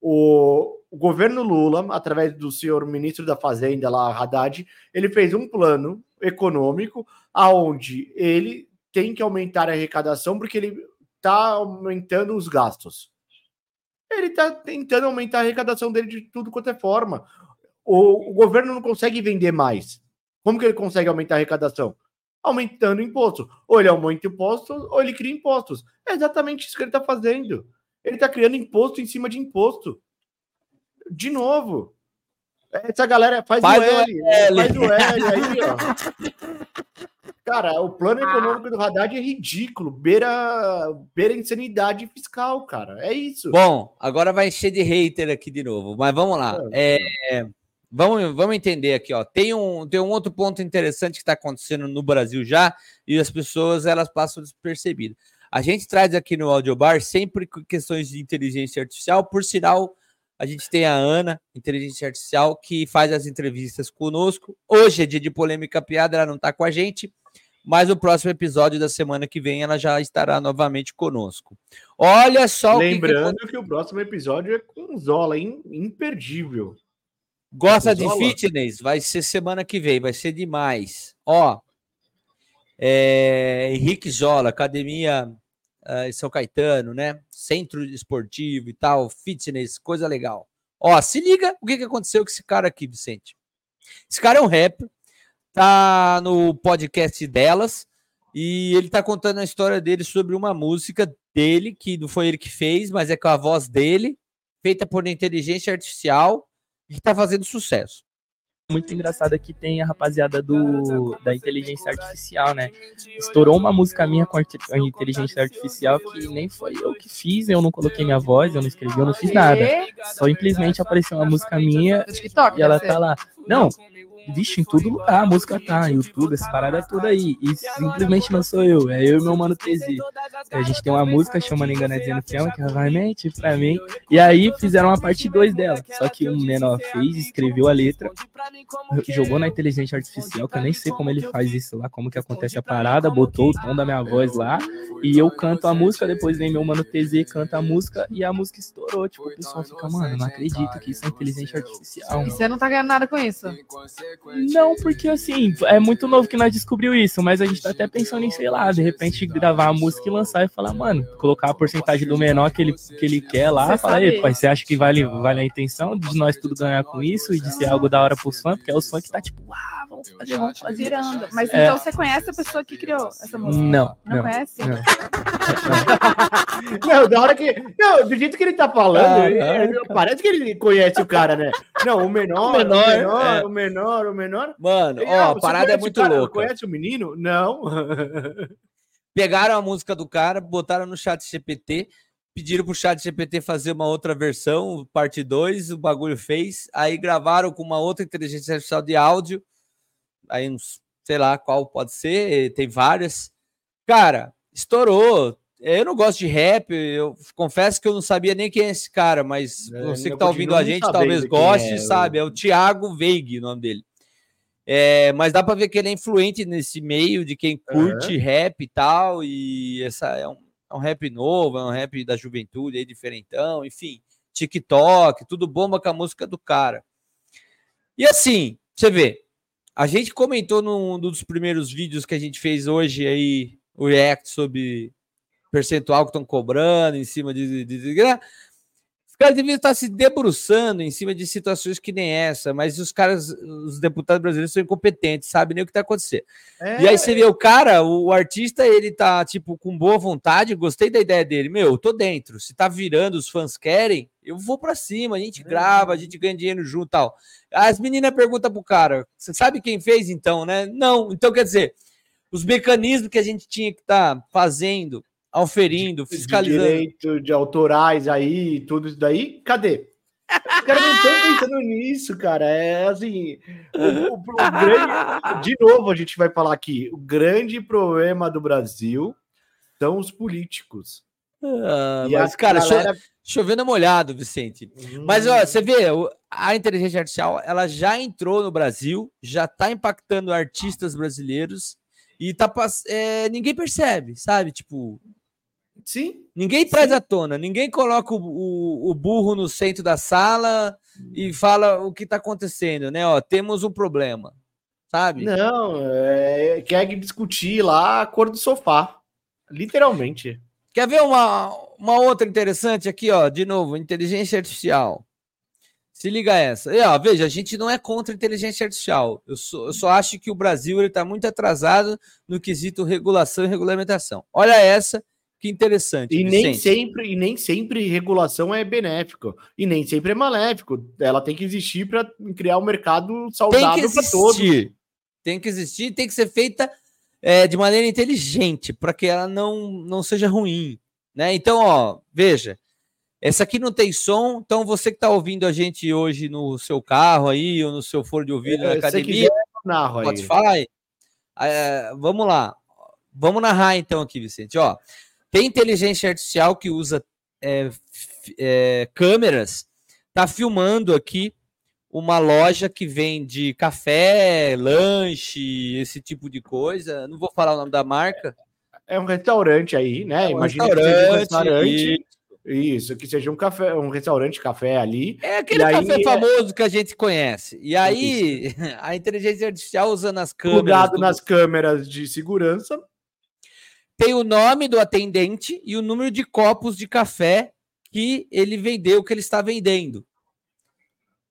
Speaker 2: o, governo Lula, através do senhor ministro da Fazenda lá, Haddad, ele fez um plano econômico aonde ele tem que aumentar a arrecadação porque ele está aumentando os gastos. Ele está tentando aumentar a arrecadação dele de tudo quanto é forma. O, o governo não consegue vender mais. Como que ele consegue aumentar a arrecadação? Aumentando imposto. Ou ele aumenta impostos, ou ele cria impostos. É exatamente isso que ele está fazendo. Ele está criando imposto em cima de imposto. De novo. Essa galera faz, faz o L, L. Faz o L aí, ó. Cara, o plano econômico do Haddad é ridículo, beira, beira insanidade fiscal, cara. É isso.
Speaker 1: Bom, agora vai encher de hater aqui de novo, mas vamos lá. É, é, vamos, vamos entender aqui, ó. Tem um, tem um outro ponto interessante que está acontecendo no Brasil já, e as pessoas elas passam despercebidas. A gente traz aqui no Audiobar sempre questões de inteligência artificial, por sinal, a gente tem a Ana, inteligência artificial, que faz as entrevistas conosco. Hoje é dia de polêmica piada, ela não está com a gente, mas no próximo episódio da semana que vem ela já estará novamente conosco. Olha só
Speaker 2: Lembrando que, que... que o próximo episódio é com Zola, hein? imperdível.
Speaker 1: Gosta de fitness? Vai ser semana que vem, vai ser demais. Ó, é, Henrique Zola, academia uh, São Caetano, né? Centro esportivo e tal, fitness, coisa legal. Ó, se liga o que, que aconteceu com esse cara aqui, Vicente. Esse cara é um rapper, tá no podcast delas e ele tá contando a história dele sobre uma música dele, que não foi ele que fez, mas é com a voz dele, feita por inteligência artificial e que tá fazendo sucesso
Speaker 4: muito engraçada que tem a rapaziada do, da inteligência artificial, né? Estourou uma música minha com a inteligência artificial que nem foi eu que fiz, eu não coloquei minha voz, eu não escrevi, eu não fiz nada. Só simplesmente apareceu uma música minha e ela tá lá. Não, vixe, em tudo lugar, a música tá, YouTube, essa parada toda aí. E simplesmente não sou eu, é eu e meu mano TZ. A gente tem uma música chamando Engana Dizendo que ama, que vai mente pra mim. E aí fizeram uma parte 2 dela. Só que um menor fez, escreveu a letra, jogou na inteligência artificial, que eu nem sei como ele faz isso lá, como que acontece a parada, botou o tom da minha voz lá, e eu canto a música, depois vem meu mano TZ, canta a música, e a música estourou. Tipo, o pessoal fica, mano, não acredito que isso é inteligência artificial.
Speaker 5: E você não tá ganhando nada com isso?
Speaker 4: Não, porque assim, é muito novo que nós descobriu isso, mas a gente tá até pensando em, sei lá, de repente gravar a música e lançar e falar, mano, colocar a porcentagem do menor que ele, que ele quer lá, você falar, aí, pai, você acha que vale, vale a intenção de nós tudo ganhar com isso e de ser algo da hora pro fã, porque é o fã que tá tipo, ah, vamos fazer, vamos fazer.
Speaker 5: Girando. Mas é. então você conhece a pessoa que criou essa música?
Speaker 4: Não.
Speaker 5: Não, não conhece? Não. [LAUGHS]
Speaker 2: não, da hora que. Não, do jeito que ele tá falando, ah, ele, parece que ele conhece o cara, né? Não, o menor, o menor, o menor, é. o menor, o menor.
Speaker 1: Mano, ó, a parada é muito cara, louca.
Speaker 2: Conhece o menino? Não. [LAUGHS]
Speaker 1: Pegaram a música do cara, botaram no chat GPT, pediram pro chat GPT fazer uma outra versão, parte 2, o bagulho fez, aí gravaram com uma outra inteligência artificial de áudio, aí sei lá qual pode ser, tem várias. Cara, estourou. Eu não gosto de rap, eu confesso que eu não sabia nem quem é esse cara, mas é, você que tá ouvindo a gente talvez goste, é, sabe? É o Thiago Veig, o nome dele. É, mas dá para ver que ele é influente nesse meio de quem curte uhum. rap e tal, e essa é um, é um rap novo, é um rap da juventude aí, diferentão, enfim, TikTok, tudo bomba com a música do cara. E assim, você vê, a gente comentou num dos primeiros vídeos que a gente fez hoje aí, o react sobre percentual que estão cobrando em cima de, de, de, caras deviam estar se debruçando em cima de situações que nem essa, mas os caras, os deputados brasileiros são incompetentes, sabem nem o que está acontecendo.
Speaker 2: É,
Speaker 1: E aí você vê o cara, o, artista, ele tá, tipo, com boa vontade, gostei da ideia dele. Meu, eu tô dentro. Se tá virando, os fãs querem, eu vou pra cima, a gente grava, a gente ganha dinheiro junto e tal. As meninas perguntam pro cara, você sabe quem fez então, né? Não. Então, quer dizer, os mecanismos que a gente tinha que estar tá fazendo, auferindo,
Speaker 2: de
Speaker 1: fiscalizando.
Speaker 2: direito de autorais aí, tudo isso daí, cadê? Os caras não estão pensando nisso, cara. É assim. O, o- o grande, de novo, a gente vai falar aqui. O grande problema do Brasil são os políticos.
Speaker 1: Ah,
Speaker 2: E
Speaker 1: mas, cara, cho-
Speaker 2: galera-
Speaker 1: chovendo molhado, Vicente. Mas
Speaker 2: Hum,
Speaker 1: ó, você vê, a inteligência artificial ela já entrou no Brasil, já está impactando artistas brasileiros e tá é, ninguém percebe, sabe? Tipo,
Speaker 2: Sim,
Speaker 1: ninguém traz à tona, ninguém coloca o, o- o burro no centro da sala e fala o que está acontecendo, né? Ó, temos um problema, sabe?
Speaker 2: não, é, quer discutir lá a cor do sofá. Literalmente.
Speaker 1: Quer ver uma, uma outra interessante aqui, ó? De novo, inteligência artificial. Se liga essa. E, ó, veja, a gente não é contra a inteligência artificial. Eu, só- eu só acho que o Brasil está muito atrasado no quesito regulação e regulamentação. Olha essa, que interessante.
Speaker 2: E nem sempre, e nem sempre regulação é benéfico. E nem sempre é maléfico. Ela tem que existir para criar um mercado saudável para todos.
Speaker 1: Tem que existir, tem que ser feita é, de maneira inteligente, para que ela não, não seja ruim. Né? Então, ó, veja. Essa aqui não tem som, então você que está ouvindo a gente hoje no seu carro aí, ou no seu fone de ouvido na
Speaker 2: É, você
Speaker 1: academia,
Speaker 2: eu narro aí.
Speaker 1: Spotify. É, vamos lá. Vamos narrar então aqui, Vicente. Ó, tem inteligência artificial que usa é, é, câmeras, tá filmando aqui uma loja que vende café, lanche, esse tipo de coisa. Não vou falar o nome da marca.
Speaker 2: É um restaurante aí, né?
Speaker 1: É um
Speaker 2: Imagina que seja um
Speaker 1: restaurante,
Speaker 2: restaurante. Isso, que seja um café, um restaurante café ali.
Speaker 1: É aquele
Speaker 2: E aí
Speaker 1: café
Speaker 2: é-
Speaker 1: famoso que a gente conhece. E aí, [LAUGHS] a inteligência artificial usando as câmeras.
Speaker 2: Plugado
Speaker 1: do-
Speaker 2: nas câmeras de segurança.
Speaker 1: Tem o nome do atendente e o número de copos de café que ele vendeu, que ele está vendendo.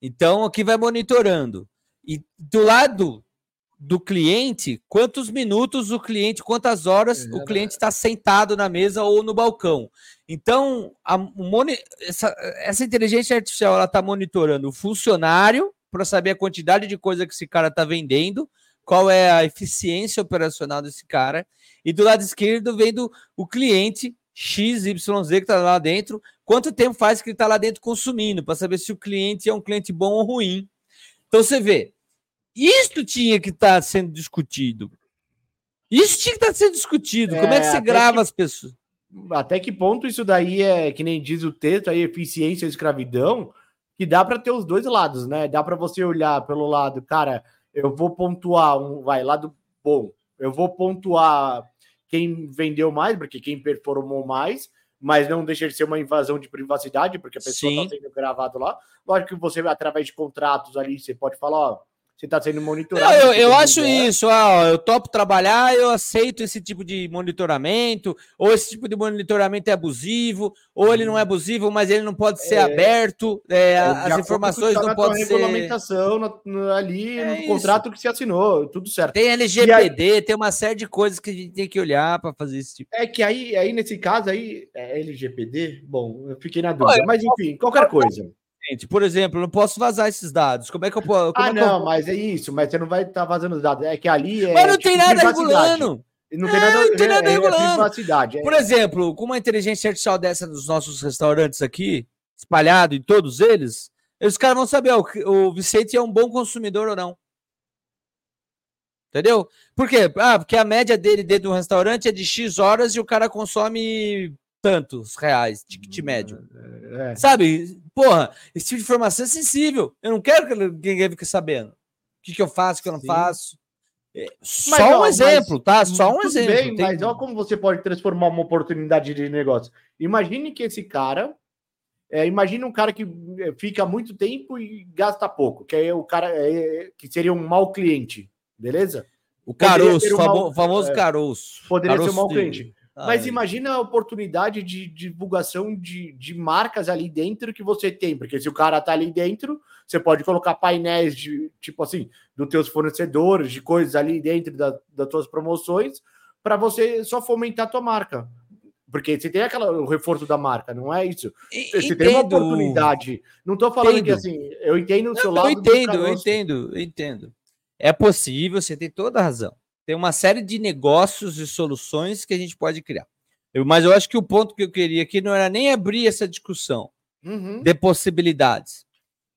Speaker 1: Então, aqui vai monitorando. E do lado do cliente, quantos minutos o cliente, quantas horas o cliente está sentado na mesa ou no balcão. Então, a, essa, essa inteligência artificial ela está monitorando o funcionário para saber a quantidade de coisa que esse cara está vendendo, qual é a eficiência operacional desse cara, e do lado esquerdo vendo o cliente XYZ que está lá dentro, quanto tempo faz que ele está lá dentro consumindo, para saber se o cliente é um cliente bom ou ruim. Então você vê, isso tinha que estar sendo discutido. Isso tinha que estar sendo discutido. Como é que
Speaker 2: É,
Speaker 1: você grava
Speaker 2: que-
Speaker 1: as pessoas?
Speaker 2: Até que ponto isso daí é, que nem diz o texto aí, eficiência e escravidão, que dá para ter os dois lados, né? Dá para você olhar pelo lado, cara, eu vou pontuar um, vai, lado bom. Eu vou pontuar quem vendeu mais, porque quem performou mais, mas não deixa de ser uma invasão de privacidade, porque a pessoa está sendo gravado lá. Lógico que você, através de contratos ali, você pode falar, ó, você está sendo
Speaker 1: Não,
Speaker 2: monitorado.
Speaker 1: eu,
Speaker 2: você
Speaker 1: eu
Speaker 2: tem
Speaker 1: acho isso, ah, ó, eu topo trabalhar, eu aceito esse tipo de monitoramento, ou esse tipo de monitoramento é abusivo, ou ele não é abusivo, mas ele não pode ser
Speaker 2: É.
Speaker 1: aberto, é,
Speaker 2: É,
Speaker 1: as informações
Speaker 2: tá
Speaker 1: não
Speaker 2: na
Speaker 1: podem ser.
Speaker 2: regulamentação no- no- ali
Speaker 1: É
Speaker 2: no
Speaker 1: isso.
Speaker 2: contrato que se assinou, tudo certo.
Speaker 1: Tem LGPD, tem uma série de coisas que a gente tem que olhar para fazer esse tipo.
Speaker 2: É que aí, aí nesse caso aí, é LGPD? Bom, eu fiquei na dúvida. Mas enfim, qualquer coisa.
Speaker 1: Gente, por exemplo, eu não posso vazar esses dados. Como é que eu posso. como
Speaker 2: Ah,
Speaker 1: é que eu
Speaker 2: não,
Speaker 1: vou-
Speaker 2: mas é isso, mas você não vai estar vazando os dados. É que ali é.
Speaker 1: Mas não
Speaker 2: tipo,
Speaker 1: tem nada
Speaker 2: privacidade.
Speaker 1: regulando.
Speaker 2: Não tem
Speaker 1: É,
Speaker 2: nada,
Speaker 1: não tem nada
Speaker 2: é- é
Speaker 1: regulando.
Speaker 2: é-
Speaker 1: Por exemplo, com uma inteligência artificial dessa nos nossos restaurantes aqui, espalhado em todos eles, os caras vão saber ó, o, o Vicente é um bom consumidor ou não. Entendeu? Por quê? Ah, porque a média dele dentro do restaurante é de X horas e o cara consome tantos reais, ticket médio.
Speaker 2: é.
Speaker 1: Sabe? Porra, esse tipo de informação é sensível. Eu não quero que ninguém fique sabendo. O que, que eu faço, o que eu não
Speaker 2: Sim.
Speaker 1: faço. É, Só
Speaker 2: Mas, ó,
Speaker 1: um
Speaker 2: mas-
Speaker 1: exemplo, tá? Só um exemplo.
Speaker 2: bem,
Speaker 1: Tem-
Speaker 2: mas olha como você pode transformar uma oportunidade de negócio. Imagine que esse cara. É, imagine um cara que é, fica muito tempo e gasta pouco, que é o cara é, que seria um mau cliente, beleza?
Speaker 1: O caroço,
Speaker 2: um mau-
Speaker 1: famoso
Speaker 2: é,
Speaker 1: caroço.
Speaker 2: Poderia ser um
Speaker 1: Caroço
Speaker 2: mau cliente. Mas
Speaker 1: Ai.
Speaker 2: imagina a oportunidade de divulgação de, de marcas ali dentro que você tem, porque se o cara tá ali dentro, você pode colocar painéis de tipo assim, dos teus fornecedores, de coisas ali dentro da, das tuas promoções, para você só fomentar a tua marca. Porque você tem aquela, o reforço da marca, não é isso?
Speaker 1: E-
Speaker 2: Você tem uma
Speaker 1: entendo.
Speaker 2: oportunidade. Não tô falando que
Speaker 1: Entendo.
Speaker 2: assim, eu entendo o seu
Speaker 1: Eu
Speaker 2: lado. do
Speaker 1: entendo, eu entendo, eu entendo. É possível, você tem toda a razão. Tem uma série de negócios e soluções que a gente pode criar. Eu- mas eu acho que o ponto que eu queria aqui não era nem abrir essa discussão
Speaker 2: Uhum.
Speaker 1: de possibilidades.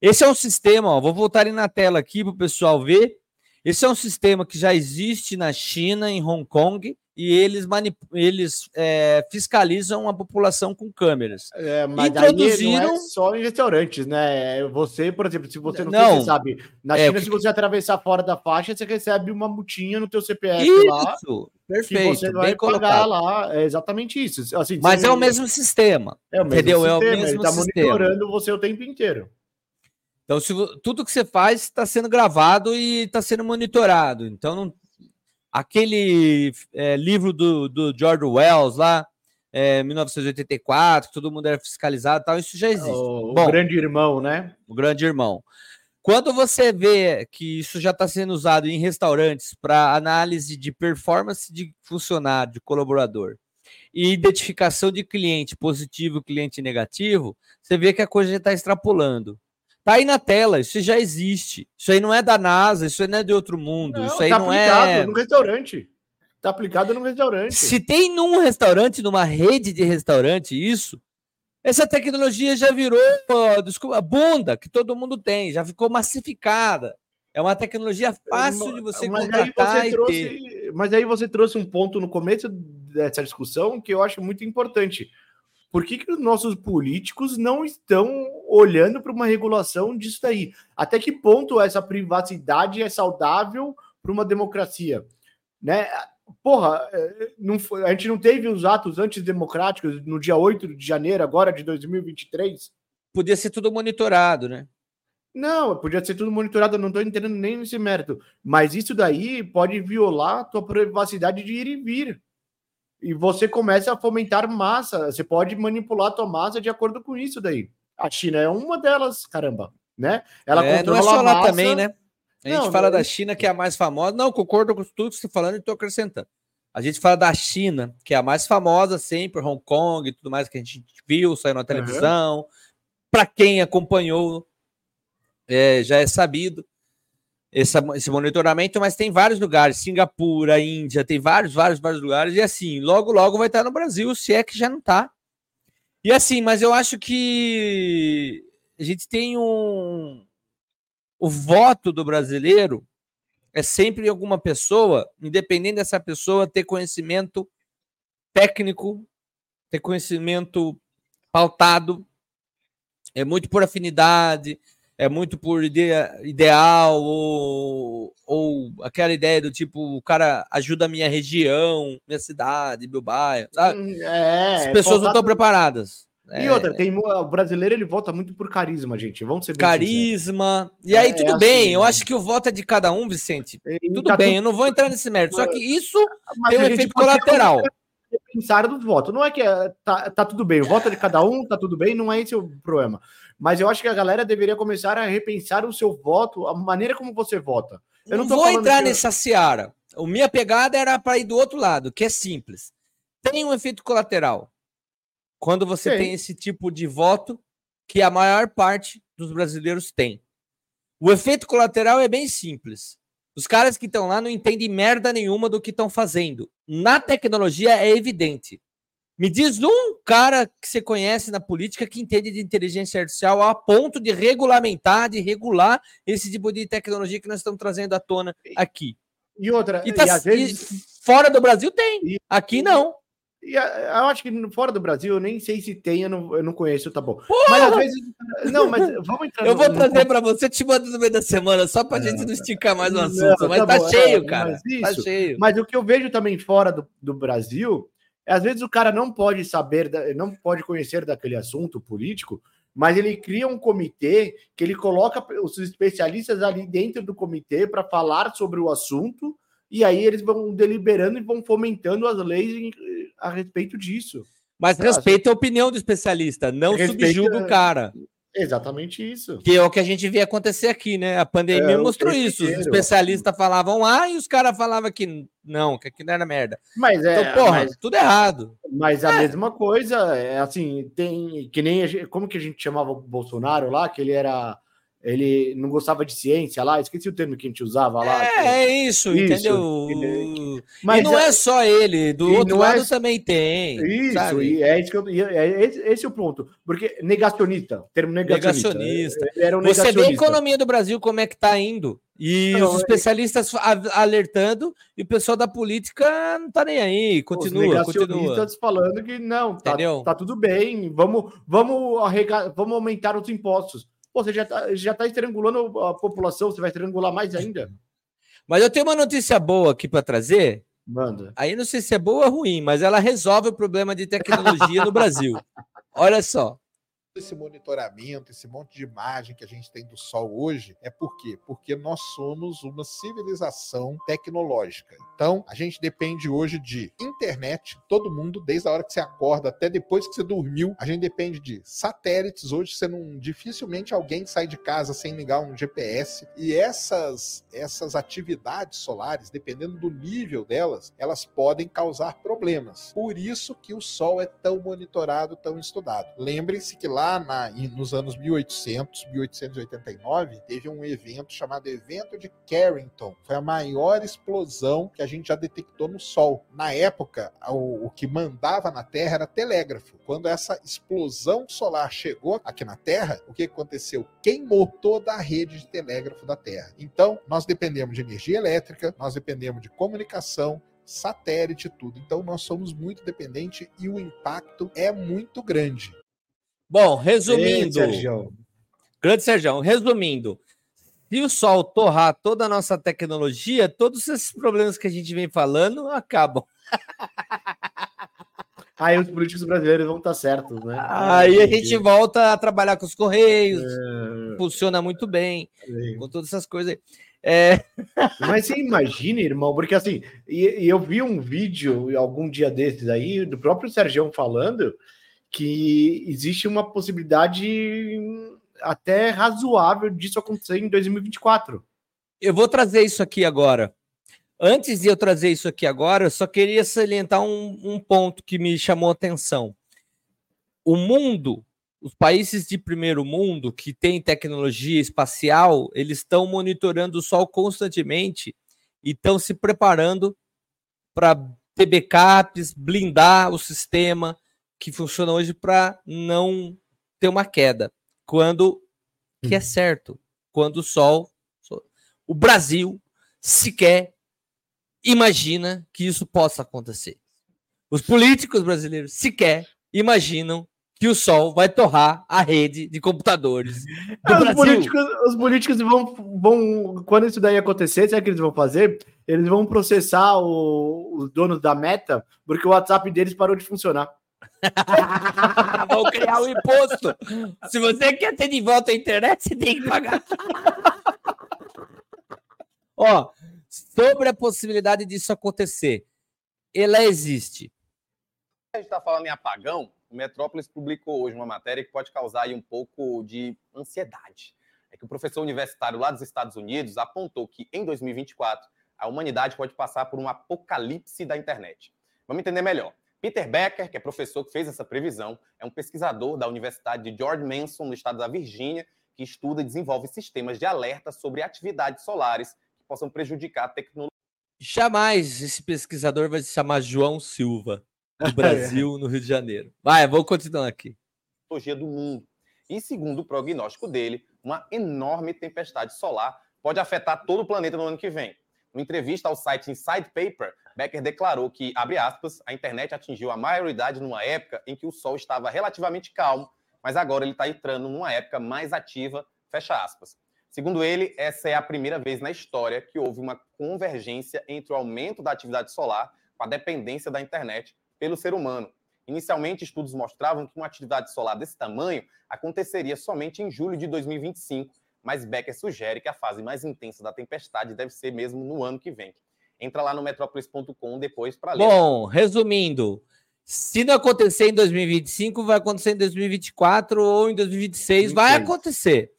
Speaker 1: Esse é um sistema, ó, vou voltar ali na tela aqui para o pessoal ver. Esse é um sistema que já existe na China, em Hong Kong, e eles, eles é, fiscalizam a população com câmeras.
Speaker 2: É, mas
Speaker 1: Introduziram-
Speaker 2: não é só em restaurantes, né? Você, por exemplo, se você não,
Speaker 1: Não.
Speaker 2: se você sabe, na
Speaker 1: É,
Speaker 2: China,
Speaker 1: o
Speaker 2: se você atravessar fora da faixa, você recebe uma multinha no teu CPF lá,
Speaker 1: Isso, perfeito,
Speaker 2: você vai pagar lá. É exatamente isso. Assim,
Speaker 1: Mas é o mesmo sistema.
Speaker 2: é o mesmo
Speaker 1: entendeu? É o
Speaker 2: sistema,
Speaker 1: mesmo
Speaker 2: ele tá
Speaker 1: sistema.
Speaker 2: monitorando você o tempo inteiro.
Speaker 1: Então, se tudo que você faz está sendo gravado e está sendo monitorado. Então, não- aquele é, livro do, do George Wells lá, é, 1984, que todo mundo era fiscalizado, e tal, isso já existe.
Speaker 2: O, o
Speaker 1: Bom,
Speaker 2: grande irmão, né?
Speaker 1: o grande irmão. Quando você vê que isso já está sendo usado em restaurantes para análise de performance de funcionário, de colaborador, e identificação de cliente positivo e cliente negativo, você vê que a coisa já está extrapolando. Tá aí na tela, isso já existe. Isso aí não é da NASA, isso aí não é de outro mundo, isso aí
Speaker 2: tá
Speaker 1: não
Speaker 2: aplicado
Speaker 1: é.
Speaker 2: no restaurante. Tá aplicado no restaurante.
Speaker 1: Se tem num restaurante, numa rede de restaurante, isso, essa tecnologia já virou, ó, desculpa, bunda que todo mundo tem, já ficou massificada. É uma tecnologia fácil de você
Speaker 2: mas aí
Speaker 1: contratar
Speaker 2: você
Speaker 1: e ter.
Speaker 2: trouxe, mas aí você trouxe um ponto no começo dessa discussão que eu acho muito importante. Por que, que os nossos políticos não estão olhando para uma regulação disso daí? Até que ponto essa privacidade é saudável para uma democracia? Né? Porra, é, não a gente não teve os atos antidemocráticos no dia 8 de janeiro, agora de 2023?
Speaker 1: Podia ser tudo monitorado, né?
Speaker 2: Não, podia ser tudo monitorado, eu não estou entendendo nem nesse mérito. Mas isso daí pode violar a tua privacidade de ir e vir. E você começa a fomentar massa. Você pode manipular a tua massa de acordo com isso daí. A China é uma delas, caramba. Né? Ela
Speaker 1: É, não é
Speaker 2: controla
Speaker 1: só
Speaker 2: a
Speaker 1: lá
Speaker 2: massa.
Speaker 1: também, né? A gente
Speaker 2: Não,
Speaker 1: fala
Speaker 2: não-
Speaker 1: da China, que é a mais famosa. Não, concordo com tudo que você está falando e estou acrescentando. A gente fala da China, que é a mais famosa sempre, Hong Kong e tudo mais que a gente viu, saiu na televisão. Para quem acompanhou, é, já é sabido essa- esse monitoramento, mas tem vários lugares, Singapura, Índia, tem vários, vários, vários lugares, e assim, logo, logo vai estar no Brasil, se é que já não está. E assim, mas eu acho que a gente tem um. O voto do brasileiro é sempre em alguma pessoa, independente dessa pessoa ter conhecimento técnico, ter conhecimento pautado, é muito por afinidade, é muito por ideia, ideal, ou, ou aquela ideia do tipo, o cara ajuda a minha região, minha cidade, meu bairro, sabe?
Speaker 2: Hum, É,
Speaker 1: As pessoas não
Speaker 2: falta-
Speaker 1: estão preparadas.
Speaker 2: E
Speaker 1: É,
Speaker 2: outra, tem, o brasileiro ele vota muito por carisma, gente. Vamos ser
Speaker 1: carisma. E
Speaker 2: É,
Speaker 1: aí,
Speaker 2: é
Speaker 1: tudo
Speaker 2: assim,
Speaker 1: bem, eu
Speaker 2: né?
Speaker 1: acho que o voto é de cada um, Vicente.
Speaker 2: sinceros. E
Speaker 1: Tudo
Speaker 2: tá
Speaker 1: bem, eu não vou entrar nesse mérito. Só que isso
Speaker 2: mas
Speaker 1: tem um efeito colateral.
Speaker 2: Pensar do voto. Não é que é- tá, tá tudo bem, o voto é de cada um, tá tudo bem, não é esse o problema. Mas eu acho que a galera deveria começar a repensar o seu voto, a maneira como você vota. Eu
Speaker 1: não
Speaker 2: não
Speaker 1: vou entrar
Speaker 2: que-
Speaker 1: nessa seara. A minha pegada era para ir do outro lado, que é simples. Tem um efeito colateral. Quando você
Speaker 2: Tem.
Speaker 1: tem esse tipo de voto, que a maior parte dos brasileiros tem. O efeito colateral é bem simples. Os caras que estão lá não entendem merda nenhuma do que estão fazendo. Na tecnologia é evidente. Me diz um cara que você conhece na política que entende de inteligência artificial a ponto de regulamentar, de regular esse tipo de tecnologia que nós estamos trazendo à tona aqui.
Speaker 2: E outra,
Speaker 1: E, tá-
Speaker 2: e às vezes.
Speaker 1: fora do Brasil tem.
Speaker 2: E-
Speaker 1: Aqui não.
Speaker 2: E eu acho que no- fora do Brasil, eu nem sei se tem, eu não, eu não conheço, tá bom. Mas às vezes. Não, mas vamos entrar
Speaker 1: Eu
Speaker 2: no-
Speaker 1: vou
Speaker 2: no-
Speaker 1: trazer para você, te mando no meio da semana, só para a gente não esticar mais o
Speaker 2: Não,
Speaker 1: assunto. Mas
Speaker 2: tá
Speaker 1: tá,
Speaker 2: bom, é,
Speaker 1: cheio,
Speaker 2: mas
Speaker 1: cara. Tá
Speaker 2: isso-
Speaker 1: cheio.
Speaker 2: Mas o que eu vejo também fora do, do Brasil, é, às vezes o cara não pode saber, não pode conhecer daquele assunto político, mas ele cria um comitê que ele coloca os especialistas ali dentro do comitê para falar sobre o assunto, e aí eles vão deliberando e vão fomentando as leis a respeito disso.
Speaker 1: Mas respeita a opinião do especialista, não
Speaker 2: Respeita-
Speaker 1: subjuga o cara.
Speaker 2: Exatamente isso.
Speaker 1: Que é o que a gente vê acontecer aqui, né? A pandemia
Speaker 2: É,
Speaker 1: mostrou isso. Os especialistas falavam A e os caras falavam que não, que aquilo era merda.
Speaker 2: Mas é,
Speaker 1: Então, porra,
Speaker 2: mas,
Speaker 1: tudo errado.
Speaker 2: mas a mesma coisa, é assim, tem que nem como que a gente chamava o Bolsonaro lá, que ele era ele não gostava de ciência lá, esqueci o termo que a gente usava lá.
Speaker 1: É, é isso,
Speaker 2: Isso,
Speaker 1: entendeu?
Speaker 2: ele-
Speaker 1: e não é só ele, do
Speaker 2: e
Speaker 1: outro
Speaker 2: é
Speaker 1: lado
Speaker 2: só-
Speaker 1: também tem.
Speaker 2: Isso,
Speaker 1: sabe?
Speaker 2: e é isso que eu, e é esse, é o ponto. Porque negacionista, termo negacionista.
Speaker 1: Negacionista.
Speaker 2: Era um
Speaker 1: Você vê a
Speaker 2: negacionista.
Speaker 1: economia do Brasil como é que tá indo. E
Speaker 2: Não,
Speaker 1: os
Speaker 2: é-
Speaker 1: especialistas alertando e o pessoal da política não tá nem aí.
Speaker 2: Os
Speaker 1: Continua, continua.
Speaker 2: negacionistas falando que não, tá, tá tudo bem, vamos, vamos, arrega, vamos aumentar os impostos. Pô, você já tá, já tá estrangulando a população, você vai estrangular mais ainda?
Speaker 1: Mas eu tenho uma notícia boa aqui para trazer.
Speaker 2: Manda.
Speaker 1: Aí não sei se é boa ou ruim, mas ela resolve o problema de tecnologia no Brasil. [LAUGHS] Olha só.
Speaker 6: Esse monitoramento, esse monte de imagem que a gente tem do Sol hoje, é por quê? Porque nós somos uma civilização tecnológica. Então, a gente depende hoje de internet, todo mundo, desde a hora que você acorda até depois que você dormiu, a gente depende de satélites. Hoje você não dificilmente alguém sai de casa sem ligar um GPS. E essas essas atividades solares, dependendo do nível delas, elas podem causar problemas. Por isso que o Sol é tão monitorado, tão estudado. Lembrem-se que lá na- em- nos anos 1800, 1889, teve um evento chamado Evento de Carrington. Foi a maior explosão que a gente já detectou no Sol. Na época, o, o que mandava na Terra era telégrafo. Quando essa explosão solar chegou aqui na Terra, o que aconteceu? Queimou toda a rede de telégrafo da Terra. Então, nós dependemos de energia elétrica, nós dependemos de comunicação, satélite, tudo. Então, nós somos muito dependentes e o impacto é muito grande.
Speaker 1: Bom,
Speaker 2: Ei,
Speaker 1: resumindo,
Speaker 2: Sérgio.
Speaker 1: grande Sérgio, resumindo, se o sol torrar toda a nossa tecnologia, todos esses problemas que a gente vem falando acabam. [LAUGHS]
Speaker 2: Aí os políticos brasileiros vão estar certos, né?
Speaker 1: Aí a gente volta a trabalhar com os correios,
Speaker 2: É,
Speaker 1: funciona muito bem,
Speaker 2: é.
Speaker 1: com todas essas coisas. aí. É, [LAUGHS]
Speaker 2: Mas você imagina, irmão, porque assim, e, e eu vi um vídeo algum dia desses aí, do próprio Sérgio falando que existe uma possibilidade até razoável disso acontecer em 2024.
Speaker 1: eu vou trazer isso aqui agora. Antes de eu trazer isso aqui agora, eu só queria salientar um, um ponto que me chamou a atenção. O mundo, os países de primeiro mundo que têm tecnologia espacial, eles estão monitorando o Sol constantemente e estão se preparando para ter backups, blindar o sistema que funciona hoje para não ter uma queda. Quando que é certo, quando o Sol, o Brasil sequer imagina que isso possa acontecer. Os políticos brasileiros sequer imaginam que o Sol vai torrar a rede de computadores [LAUGHS] do
Speaker 2: Ah, os, políticos, os políticos vão, vão, quando isso daí acontecer, sabe o que eles vão fazer? Eles vão processar o- os donos da meta, porque o WhatsApp deles parou de funcionar. [LAUGHS]
Speaker 1: Vão criar um imposto. Se você quer ter de volta a internet, você tem que pagar. [LAUGHS] Ó, sobre a possibilidade disso acontecer, ela existe.
Speaker 7: A gente está falando em apagão, o Metrópolis publicou hoje uma matéria que pode causar aí um pouco de ansiedade. É que o professor universitário lá dos Estados Unidos apontou que em 2024 a humanidade pode passar por um apocalipse da internet. Vamos entender melhor. Peter Becker, que é professor que fez essa previsão, é um pesquisador da Universidade de George Mason, no estado da Virgínia, que estuda e desenvolve sistemas de alerta sobre atividades solares que possam prejudicar a tecnologia.
Speaker 1: Jamais esse pesquisador vai se chamar João Silva, do [LAUGHS] Brasil, no Rio de Janeiro. Vai, vou continuar aqui.
Speaker 7: do mundo. E segundo o prognóstico dele, uma enorme tempestade solar pode afetar todo o planeta no ano que vem. Numa entrevista ao site Inside Paper, Becker declarou que, abre aspas, a internet atingiu a maioridade numa época em que o Sol estava relativamente calmo, mas agora ele está entrando numa época mais ativa, fecha aspas. Segundo ele, essa é a primeira vez na história que houve uma convergência entre o aumento da atividade solar com a dependência da internet pelo ser humano. Inicialmente, estudos mostravam que uma atividade solar desse tamanho aconteceria somente em julho de 2025, mas Becker sugere que a fase mais intensa da tempestade deve ser mesmo no ano que vem. Entra lá no metrópolis.com depois para ler.
Speaker 1: Bom, resumindo, Se não acontecer em 2025, vai acontecer em 2024 ou em 2026, vai
Speaker 2: 26.
Speaker 1: acontecer.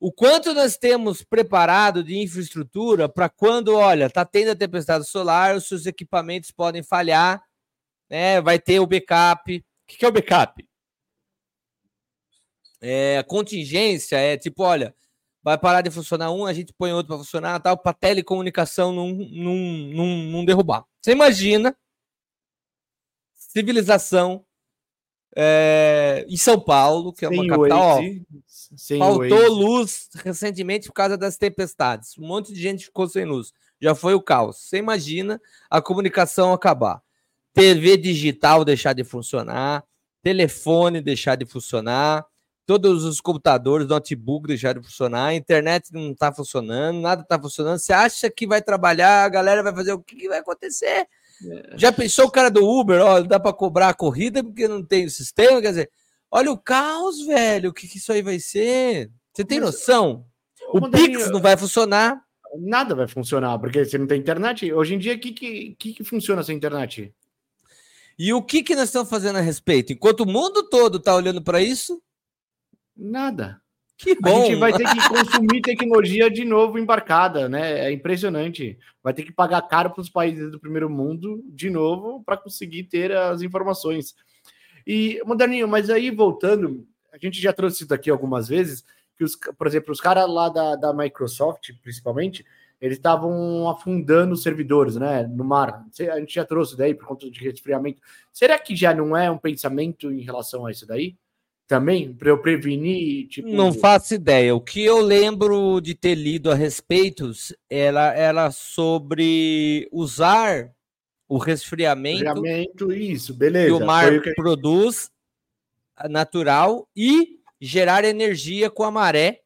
Speaker 1: O quanto nós temos preparado de infraestrutura para quando, olha, tá tendo a tempestade solar, os seus equipamentos podem falhar, né? Vai ter o backup. O que que é o backup? É, a contingência é tipo, olha, vai parar de funcionar um, a gente põe outro para funcionar, tal, para telecomunicação não, não, não, não derrubar. Você imagina civilização é, em São Paulo, que é uma
Speaker 2: Sem
Speaker 1: capital, ó, faltou
Speaker 2: Waze.
Speaker 1: luz recentemente por causa das tempestades. Um monte de gente ficou sem luz. Já foi o caos. Você imagina a comunicação acabar. TV digital deixar de funcionar, telefone deixar de funcionar, todos os computadores, notebook deixar de funcionar, a internet não está funcionando, nada está funcionando. Você acha que vai trabalhar, a galera vai fazer o que, que vai acontecer? Já pensou o cara do Uber? Ó, dá para cobrar a corrida porque não tem o sistema? Quer dizer, olha o caos, velho. O que, que isso aí vai ser? Você tem
Speaker 2: Mas,
Speaker 1: noção? O Pix não vai funcionar.
Speaker 2: Nada vai funcionar, porque você não tem internet. Hoje em dia, o que, que, que, que funciona sem internet?
Speaker 1: E o que, que nós estamos fazendo a respeito? Enquanto o mundo todo está olhando para isso,
Speaker 2: Nada.
Speaker 1: que
Speaker 2: A
Speaker 1: bom.
Speaker 2: gente vai ter que consumir tecnologia de novo embarcada, né? É impressionante. Vai ter que pagar caro para os países do primeiro mundo de novo para conseguir ter as informações. E, Moderninho, mas aí voltando, a gente já trouxe isso daqui algumas vezes, que os, por exemplo, os caras lá da, da Microsoft, principalmente, eles estavam afundando os servidores, né, no mar. A gente já trouxe daí por conta de resfriamento. Será que já não é um pensamento em relação a isso daí? Também, para eu prevenir, tipo...
Speaker 1: Não faço ideia. O que eu lembro de ter lido a respeito era, era sobre usar o resfriamento
Speaker 2: Resfriamento, isso,
Speaker 1: que
Speaker 2: beleza.
Speaker 1: o mar
Speaker 2: Foi o que-
Speaker 1: produz natural e gerar energia com a maré,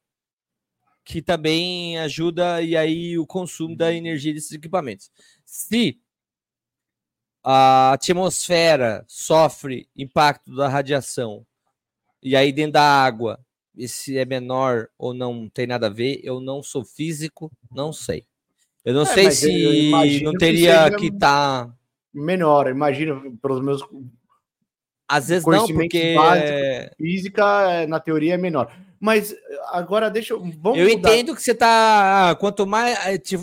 Speaker 1: que também ajuda e aí o consumo da energia desses equipamentos. Se a atmosfera sofre impacto da radiação e aí dentro da água esse é menor ou não tem nada a ver, eu não sou físico, não sei. Eu não
Speaker 2: É,
Speaker 1: sei se não teria que estar
Speaker 2: menor, imagino, pelos meus
Speaker 1: Às vezes não, porque
Speaker 2: básico. física, é, na teoria é menor. Mas agora deixa eu. Vamos
Speaker 1: eu
Speaker 2: mudar.
Speaker 1: entendo que você tá. Quanto mais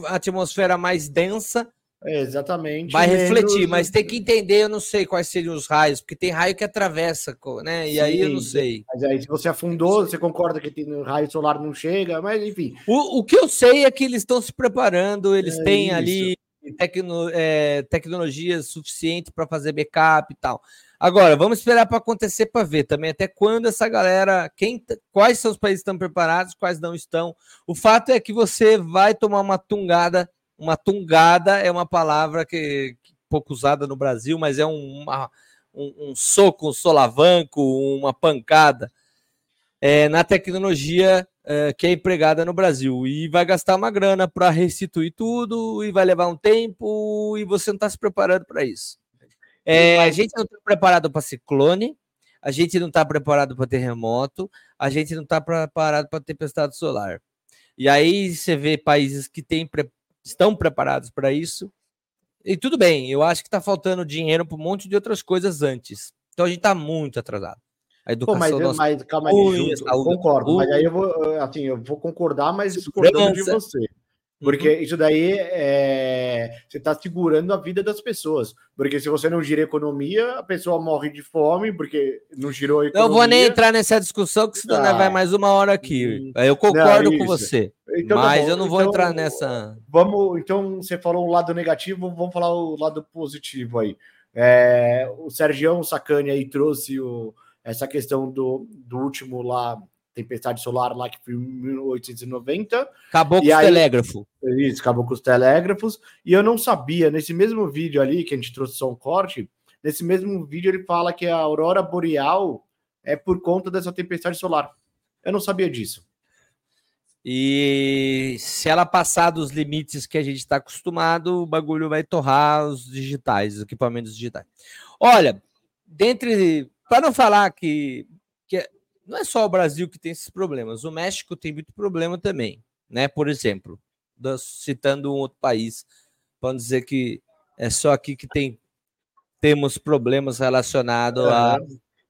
Speaker 1: a atmosfera mais densa,
Speaker 2: É, exatamente.
Speaker 1: vai
Speaker 2: menos-
Speaker 1: refletir, mas tem que entender, eu não sei quais seriam os raios, porque tem raio que atravessa, né? E aí eu não
Speaker 2: Sim,
Speaker 1: sei.
Speaker 2: Mas aí, se você afundou, você concorda que tem, raio solar não chega, mas enfim.
Speaker 1: O, o que eu sei é que eles estão se preparando, eles
Speaker 2: É
Speaker 1: têm
Speaker 2: isso.
Speaker 1: ali tecno, é, tecnologia suficiente para fazer backup e tal. Agora, vamos esperar para acontecer para ver também até quando essa galera, quem, quais são os países que estão preparados, quais não estão. O fato é que você vai tomar uma tungada, uma tungada é uma palavra que, que pouco usada no Brasil, mas é um, uma- um, um soco, um solavanco, uma pancada é, na tecnologia é, que é empregada no Brasil e vai gastar uma grana para restituir tudo e vai levar um tempo e você não está se preparando para isso. É, a gente não está preparado para ciclone, a gente não está preparado para terremoto, a gente não está preparado para tempestade solar. E aí você vê países que têm, estão preparados para isso. E tudo bem, eu acho que está faltando dinheiro para um monte de outras coisas antes. Então a gente está muito atrasado. A
Speaker 2: Pô,
Speaker 1: educação
Speaker 2: mas, eu-
Speaker 1: nossa
Speaker 2: mas calma aí,
Speaker 1: saúde
Speaker 2: concordo. Mas aí eu vou, assim, eu vou concordar, mas discordando de você. Porque isso daí é. Você está segurando a vida das pessoas. Porque se você não gira a economia, a pessoa morre de fome, porque não girou a
Speaker 1: Não
Speaker 2: economia.
Speaker 1: vou nem entrar nessa discussão, que senão
Speaker 2: Ah.
Speaker 1: vai mais uma hora aqui.
Speaker 2: Hum.
Speaker 1: Eu concordo
Speaker 2: Não,
Speaker 1: com você,
Speaker 2: Então tá
Speaker 1: mas
Speaker 2: bom.
Speaker 1: eu não vou
Speaker 2: Então,
Speaker 1: entrar nessa.
Speaker 2: Vamos, então você falou o lado negativo, vamos falar o lado positivo aí. É, o Sergião Sacani aí trouxe o- essa questão do, do último lá, tempestade solar lá, que foi em 1890.
Speaker 1: Acabou com os
Speaker 2: aí-
Speaker 1: telégrafos.
Speaker 2: Isso, acabou com os telégrafos. E eu não sabia, nesse mesmo vídeo ali, que a gente trouxe só um corte, nesse mesmo vídeo ele fala que a aurora boreal é por conta dessa tempestade solar. Eu não sabia disso.
Speaker 1: E se ela passar dos limites que a gente está acostumado, o bagulho vai torrar os digitais, os equipamentos digitais. Olha, dentre. Para não falar que não é só o Brasil que tem esses problemas, o México tem muito problema também, né? Por exemplo, citando um outro país, não dizer que é só aqui que tem temos problemas relacionados a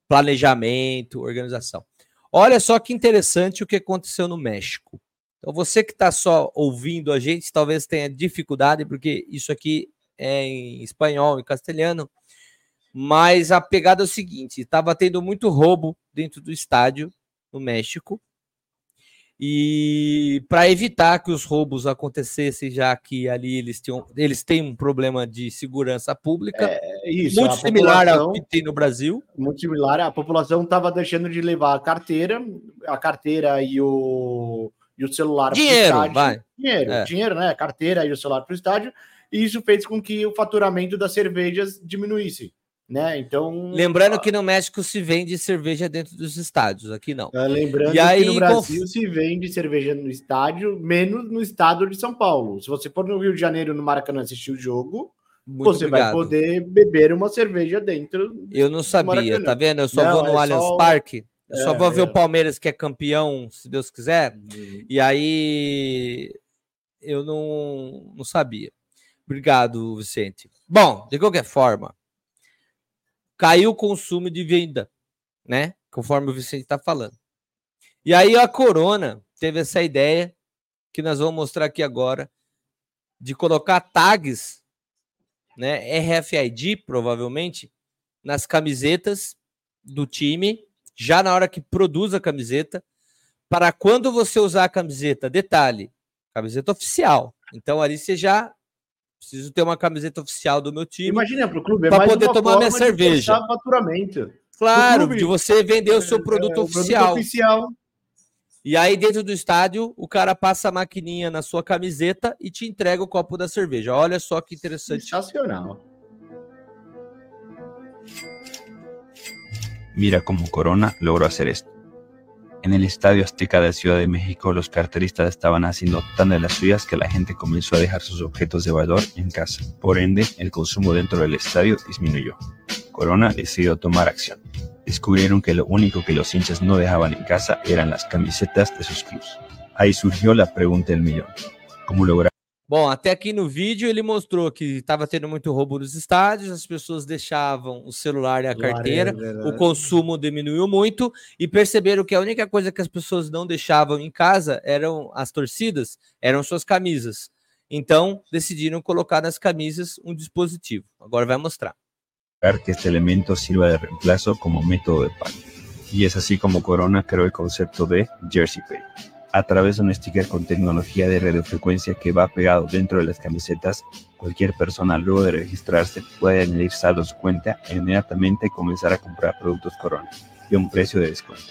Speaker 1: planejamento, organização. Olha só que interessante o que aconteceu no México. Então, você que está só ouvindo a gente, talvez tenha dificuldade, porque isso aqui é em espanhol, em castelhano, mas a pegada é o seguinte: estava tendo muito roubo dentro do estádio no México. E para evitar que os roubos acontecessem, já que ali eles, tinham, eles têm um problema de segurança pública,
Speaker 2: É isso,
Speaker 1: muito similar ao que tem no Brasil.
Speaker 2: muito similar. A população estava deixando de levar a carteira, a carteira e o, e o celular pro
Speaker 1: Dinheiro,
Speaker 2: estádio.
Speaker 1: vai.
Speaker 2: Dinheiro,
Speaker 1: É.
Speaker 2: dinheiro, né? A carteira e o celular para o estádio. E isso fez com que o faturamento das cervejas diminuísse, né? Então,
Speaker 1: Lembrando que no México se vende cerveja dentro dos estádios, aqui não.
Speaker 2: é, lembrando
Speaker 1: E aí,
Speaker 2: que no Brasil
Speaker 1: conf-
Speaker 2: se vende cerveja no estádio, menos no estado de São Paulo. Se você for no Rio de Janeiro, no Maracanã, assistir o jogo,
Speaker 1: Muito
Speaker 2: você vai
Speaker 1: obrigado.
Speaker 2: poder beber uma cerveja dentro.
Speaker 1: Eu não sabia, tá vendo? Eu só
Speaker 2: Não,
Speaker 1: vou no
Speaker 2: é
Speaker 1: Allianz
Speaker 2: só-
Speaker 1: Parque. Eu só
Speaker 2: É,
Speaker 1: vou ver
Speaker 2: é.
Speaker 1: o Palmeiras, que é campeão, se Deus quiser. E aí eu não, não sabia. Obrigado, Vicente. Bom, de qualquer forma, caiu o consumo de venda, né? Conforme o Vicente está falando. E aí a Corona teve essa ideia que nós vamos mostrar aqui agora de colocar tags, né? RFID, provavelmente, nas camisetas do time, já na hora que produz a camiseta, para quando você usar a camiseta, detalhe, camiseta oficial. Então ali você já preciso ter uma camiseta oficial do meu time.
Speaker 2: Imagina para o clube, é
Speaker 1: Pra
Speaker 2: mais
Speaker 1: poder
Speaker 2: uma
Speaker 1: tomar minha cerveja.
Speaker 2: faturamento.
Speaker 1: Claro,
Speaker 2: clube,
Speaker 1: de você vender o seu produto
Speaker 2: É, o
Speaker 1: oficial.
Speaker 2: oficial.
Speaker 1: E aí, dentro do estádio, o cara passa a maquininha na sua camiseta e te entrega o copo da cerveja. Olha só que interessante.
Speaker 2: Sensacional.
Speaker 8: Mira cómo Corona logró hacer esto. En el Estadio Azteca de Ciudad de México, los carteristas estaban haciendo tan de las suyas que la gente comenzó a dejar sus objetos de valor en casa. Por ende, el consumo dentro del estadio disminuyó. Corona decidió tomar acción. Descubrieron que lo único que los hinchas no dejaban en casa eran las camisetas de sus clubes. Ahí surgió la pregunta del millón. ¿Cómo lograr
Speaker 1: Bom, até aqui no vídeo ele mostrou que estava tendo muito roubo nos estádios, as pessoas deixavam o celular e a carteira, o consumo diminuiu muito e perceberam que a única coisa que as pessoas não deixavam em casa eram as torcidas, eram suas camisas. Então, decidiram colocar nas camisas um dispositivo. Agora vai mostrar.
Speaker 8: que este elemento sirva de reemplazo como método de pago. Y es así como Corona creó el concepto de Jersey Pay. A través de un sticker con tecnología de radiofrecuencia que va pegado dentro de las camisetas, cualquier persona luego de registrarse puede añadir saldo a su cuenta e inmediatamente comenzar a comprar productos Corona y a un precio de descuento.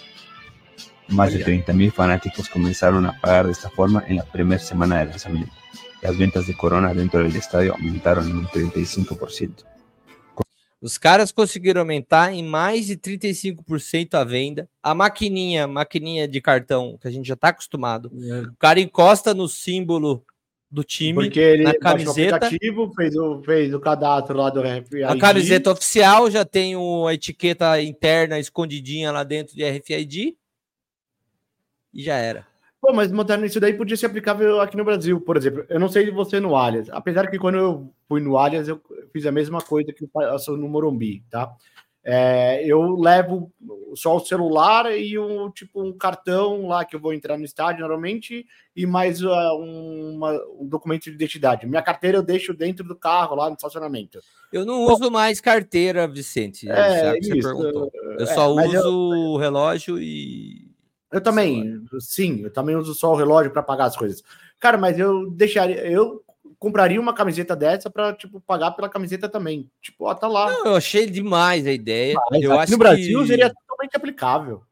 Speaker 8: Más de 30.000 fanáticos comenzaron a pagar de esta forma en la primera semana de lanzamiento. Las ventas de Corona dentro del estadio aumentaron en un 35%.
Speaker 1: Os caras conseguiram aumentar em mais de 35% a venda. A maquininha, maquininha de cartão, que a gente já está acostumado. O cara encosta no símbolo do time,
Speaker 2: Porque ele
Speaker 1: na
Speaker 2: baixou o
Speaker 1: camiseta.
Speaker 2: aplicativo, fez o, fez o cadastro lá do RFID.
Speaker 1: A camiseta oficial já tem o- a etiqueta interna escondidinha lá dentro de RFID. E já era.
Speaker 2: Pô, mas montando isso daí podia ser aplicável aqui no Brasil, por exemplo. Eu não sei de você no Allianz. Apesar que quando eu fui no Allianz, eu fiz a mesma coisa que eu faço no Morumbi, tá? É, eu levo só o celular e um tipo um cartão lá que eu vou entrar no estádio normalmente e mais uh, uma- um documento de identidade. Minha carteira eu deixo dentro do carro lá no estacionamento.
Speaker 1: Eu não uso mais carteira, Vicente.
Speaker 2: É, isso,
Speaker 1: perguntou. Eu
Speaker 2: é,
Speaker 1: só uso
Speaker 2: eu-
Speaker 1: o relógio e.
Speaker 2: Eu também, sim, eu também uso só o relógio para pagar as coisas. Cara, mas eu deixaria, eu compraria uma camiseta dessa para tipo pagar pela camiseta também. Tipo, ó, tá lá.
Speaker 1: Não, eu achei demais a ideia.
Speaker 2: Mas
Speaker 1: eu acho
Speaker 2: no Brasil
Speaker 1: que
Speaker 2: seria totalmente aplicável.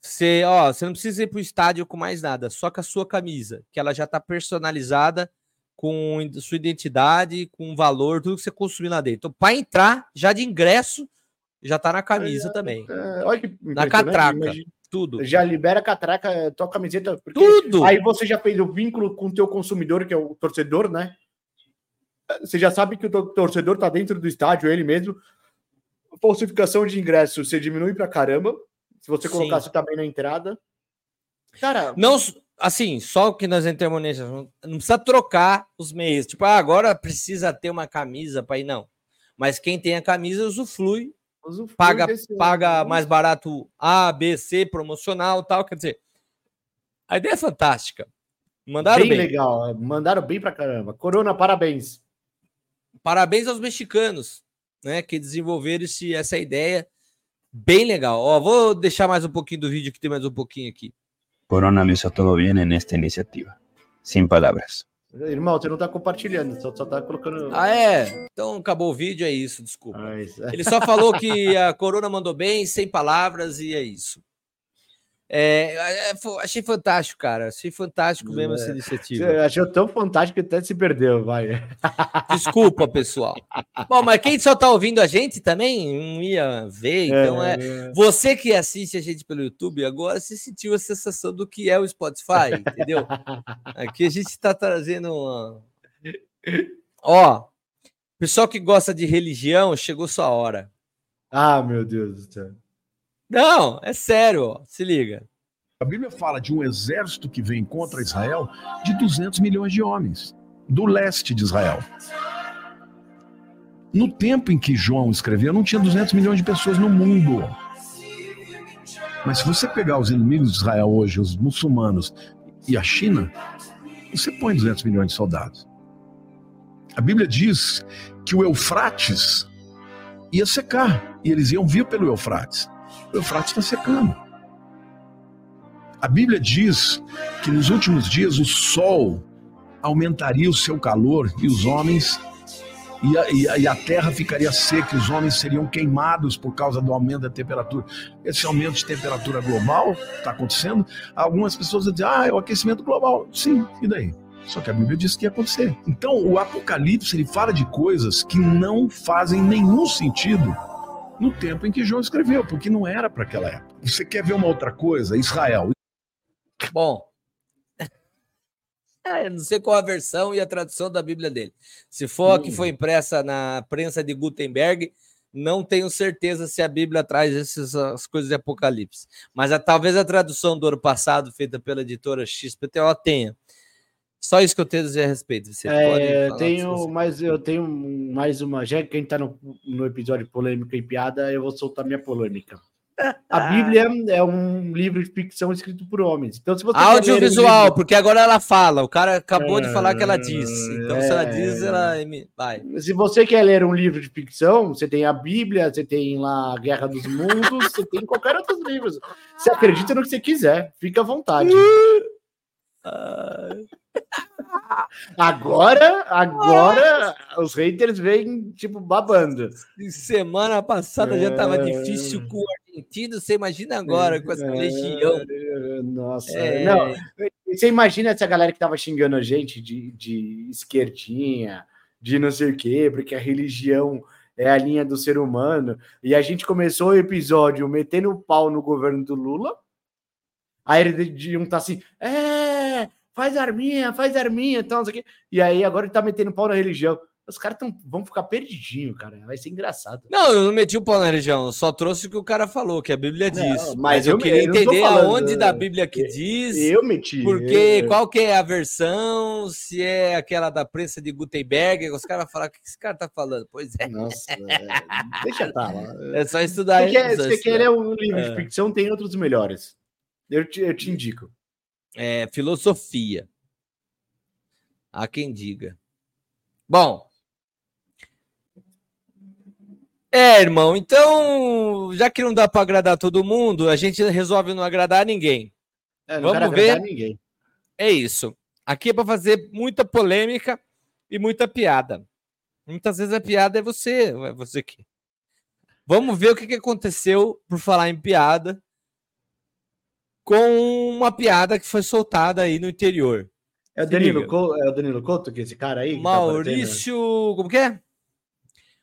Speaker 1: você, ó, você não precisa ir para o estádio com mais nada, só com a sua camisa, que ela já está personalizada com sua identidade, com valor, tudo que você consumir lá dentro. Então, para entrar, já de ingresso, já tá na camisa também.
Speaker 2: É, olha que
Speaker 1: Na
Speaker 2: impressionante,
Speaker 1: catraca.
Speaker 2: imagina.
Speaker 1: Tudo.
Speaker 2: Já libera a catraca, tua camiseta.
Speaker 1: Tudo.
Speaker 2: aí você já fez o vínculo com o teu consumidor, que é o torcedor, né? Você já sabe que o torcedor tá dentro do estádio, ele mesmo. Falsificação de ingresso, você diminui pra caramba. Se você
Speaker 1: Sim.
Speaker 2: colocasse também na entrada. Cara,
Speaker 1: Não, assim, só que nós entramos nisso, não não precisa trocar os meios. Tipo, ah, agora precisa ter uma camisa para ir, não. Mas quem tem a camisa Usufrui paga, paga mais barato A, B, C, promocional tal. Quer dizer, a ideia é fantástica. Mandaram
Speaker 2: bem,
Speaker 1: bem.
Speaker 2: legal. Mandaram bem pra caramba. Corona, parabéns.
Speaker 1: Parabéns aos mexicanos, né, que desenvolveram esse, essa ideia bem legal. Ó, vou deixar mais um pouquinho do vídeo que tem mais um pouquinho aqui.
Speaker 8: Corona lo hizo todo bien en esta iniciativa. Sin palabras.
Speaker 2: Irmão, você não tá compartilhando, só, só tá colocando.
Speaker 1: Ah, é? Então acabou o vídeo, é isso, desculpa.
Speaker 2: Ah, isso. é.
Speaker 1: Ele só falou que a Corona mandou bem, sem palavras, e é isso. É, é, fo- achei fantástico, cara. Achei fantástico mesmo essa iniciativa.
Speaker 2: Você achou tão fantástico que até se perdeu, vai.
Speaker 1: Desculpa, pessoal. Bom, mas quem só tá ouvindo a gente também não ia ver, então é. Você que assiste a gente pelo YouTube, agora se sentiu a sensação do que é o Spotify, entendeu? Aqui a gente está trazendo uma. Ó, pessoal que gosta de religião, chegou sua hora.
Speaker 2: Ah, meu Deus do céu.
Speaker 1: Não, é sério, se liga.
Speaker 9: A Bíblia fala de um exército que vem contra Israel de 200 milhões de homens, do leste de Israel. No tempo em que João escreveu, não tinha 200 milhões de pessoas no mundo. Mas se você pegar os inimigos de Israel hoje, os muçulmanos e a China, você põe 200 milhões de soldados. A Bíblia diz que o Eufrates ia secar e eles iam vir pelo Eufrates. O Eufrates está secando. A Bíblia diz que nos últimos dias o sol aumentaria o seu calor e os homens e a, e a- e a terra ficaria seca, os homens seriam queimados por causa do aumento da temperatura. Esse aumento de temperatura global está acontecendo. Algumas pessoas dizem, ah, é o aquecimento global. Sim, e daí? Só que a Bíblia diz que ia acontecer. Então, o Apocalipse ele fala de coisas que não fazem nenhum sentido no tempo em que João escreveu, porque não era para aquela época. Você quer ver uma outra coisa? Israel.
Speaker 1: Bom. [LAUGHS] Ah, eu não sei qual a versão e a tradução da Bíblia dele. Se for a que foi impressa na prensa de Gutenberg, não tenho certeza se a Bíblia traz essas as coisas de Apocalipse. Mas a- talvez a tradução do ano passado, feita pela editora XPTO, tenha. Só isso que eu tenho a dizer a respeito. Você
Speaker 2: É,
Speaker 1: pode
Speaker 2: eu
Speaker 1: falar
Speaker 2: tenho, mas eu tenho mais uma. Já que a gente tá no, no episódio polêmica e piada, eu vou soltar minha polêmica. [LAUGHS] A Bíblia é um livro de ficção escrito por homens. Então, se você
Speaker 1: Audiovisual,
Speaker 2: livro-
Speaker 1: porque agora ela fala. O cara acabou de falar que ela disse. Então, se ela
Speaker 2: É.
Speaker 1: diz, ela vai.
Speaker 2: Se você quer ler um livro de ficção, você tem a Bíblia, você tem lá a Guerra dos Mundos, você tem qualquer outros livros. Você acredita no que você quiser, fica à vontade. [LAUGHS] Agora, agora os haters vêm tipo babando.
Speaker 1: Semana passada já estava
Speaker 2: É.
Speaker 1: difícil com o argentino. Você imagina agora com essa legião.
Speaker 2: É, Nossa,
Speaker 1: É.
Speaker 2: não. Você imagina essa galera que tava xingando a gente de, de esquerdinha, de não sei o quê, porque a religião é a linha do ser humano. E a gente começou o episódio metendo o pau no governo do Lula. Aí ele de um tá assim, é, faz arminha, faz arminha, então, não sei o quê. E aí agora ele tá metendo pau na religião. Os caras tão, vão ficar perdidinho, cara. Vai ser engraçado.
Speaker 1: Não, eu não meti o pau na religião, eu só trouxe o que o cara falou, que a Bíblia
Speaker 2: Não,
Speaker 1: diz.
Speaker 2: mas
Speaker 1: mas eu
Speaker 2: eu-
Speaker 1: queria
Speaker 2: eu não
Speaker 1: entender
Speaker 2: falando,
Speaker 1: aonde da
Speaker 2: é,
Speaker 1: Bíblia que diz,
Speaker 2: Eu meti.
Speaker 1: porque
Speaker 2: eu-
Speaker 1: qual que é a versão, se é aquela da prensa de Gutenberg, os caras vão falar, o que esse cara tá falando? Pois é,
Speaker 2: Nossa, é, deixa tá lá.
Speaker 1: é só estudar.
Speaker 2: Você quer,
Speaker 1: só
Speaker 2: você
Speaker 1: estudar.
Speaker 2: quer ler um livro
Speaker 1: É.
Speaker 2: de ficção, tem outros melhores. Eu te, eu te indico.
Speaker 1: É, filosofia. Há quem diga. Bom. É, irmão, então, já que não dá para agradar todo mundo, a gente resolve não agradar ninguém.
Speaker 2: É, não
Speaker 1: Vamos ver.
Speaker 2: agradar ninguém.
Speaker 1: É isso. Aqui é para fazer muita polêmica e muita piada. Muitas vezes a piada é você, é você que. Vamos ver o que aconteceu por falar em piada com uma piada que foi soltada aí no interior.
Speaker 2: É o Danilo. Couto, é o Danilo Couto, que é esse cara aí? tá?
Speaker 1: Maurício. como que é?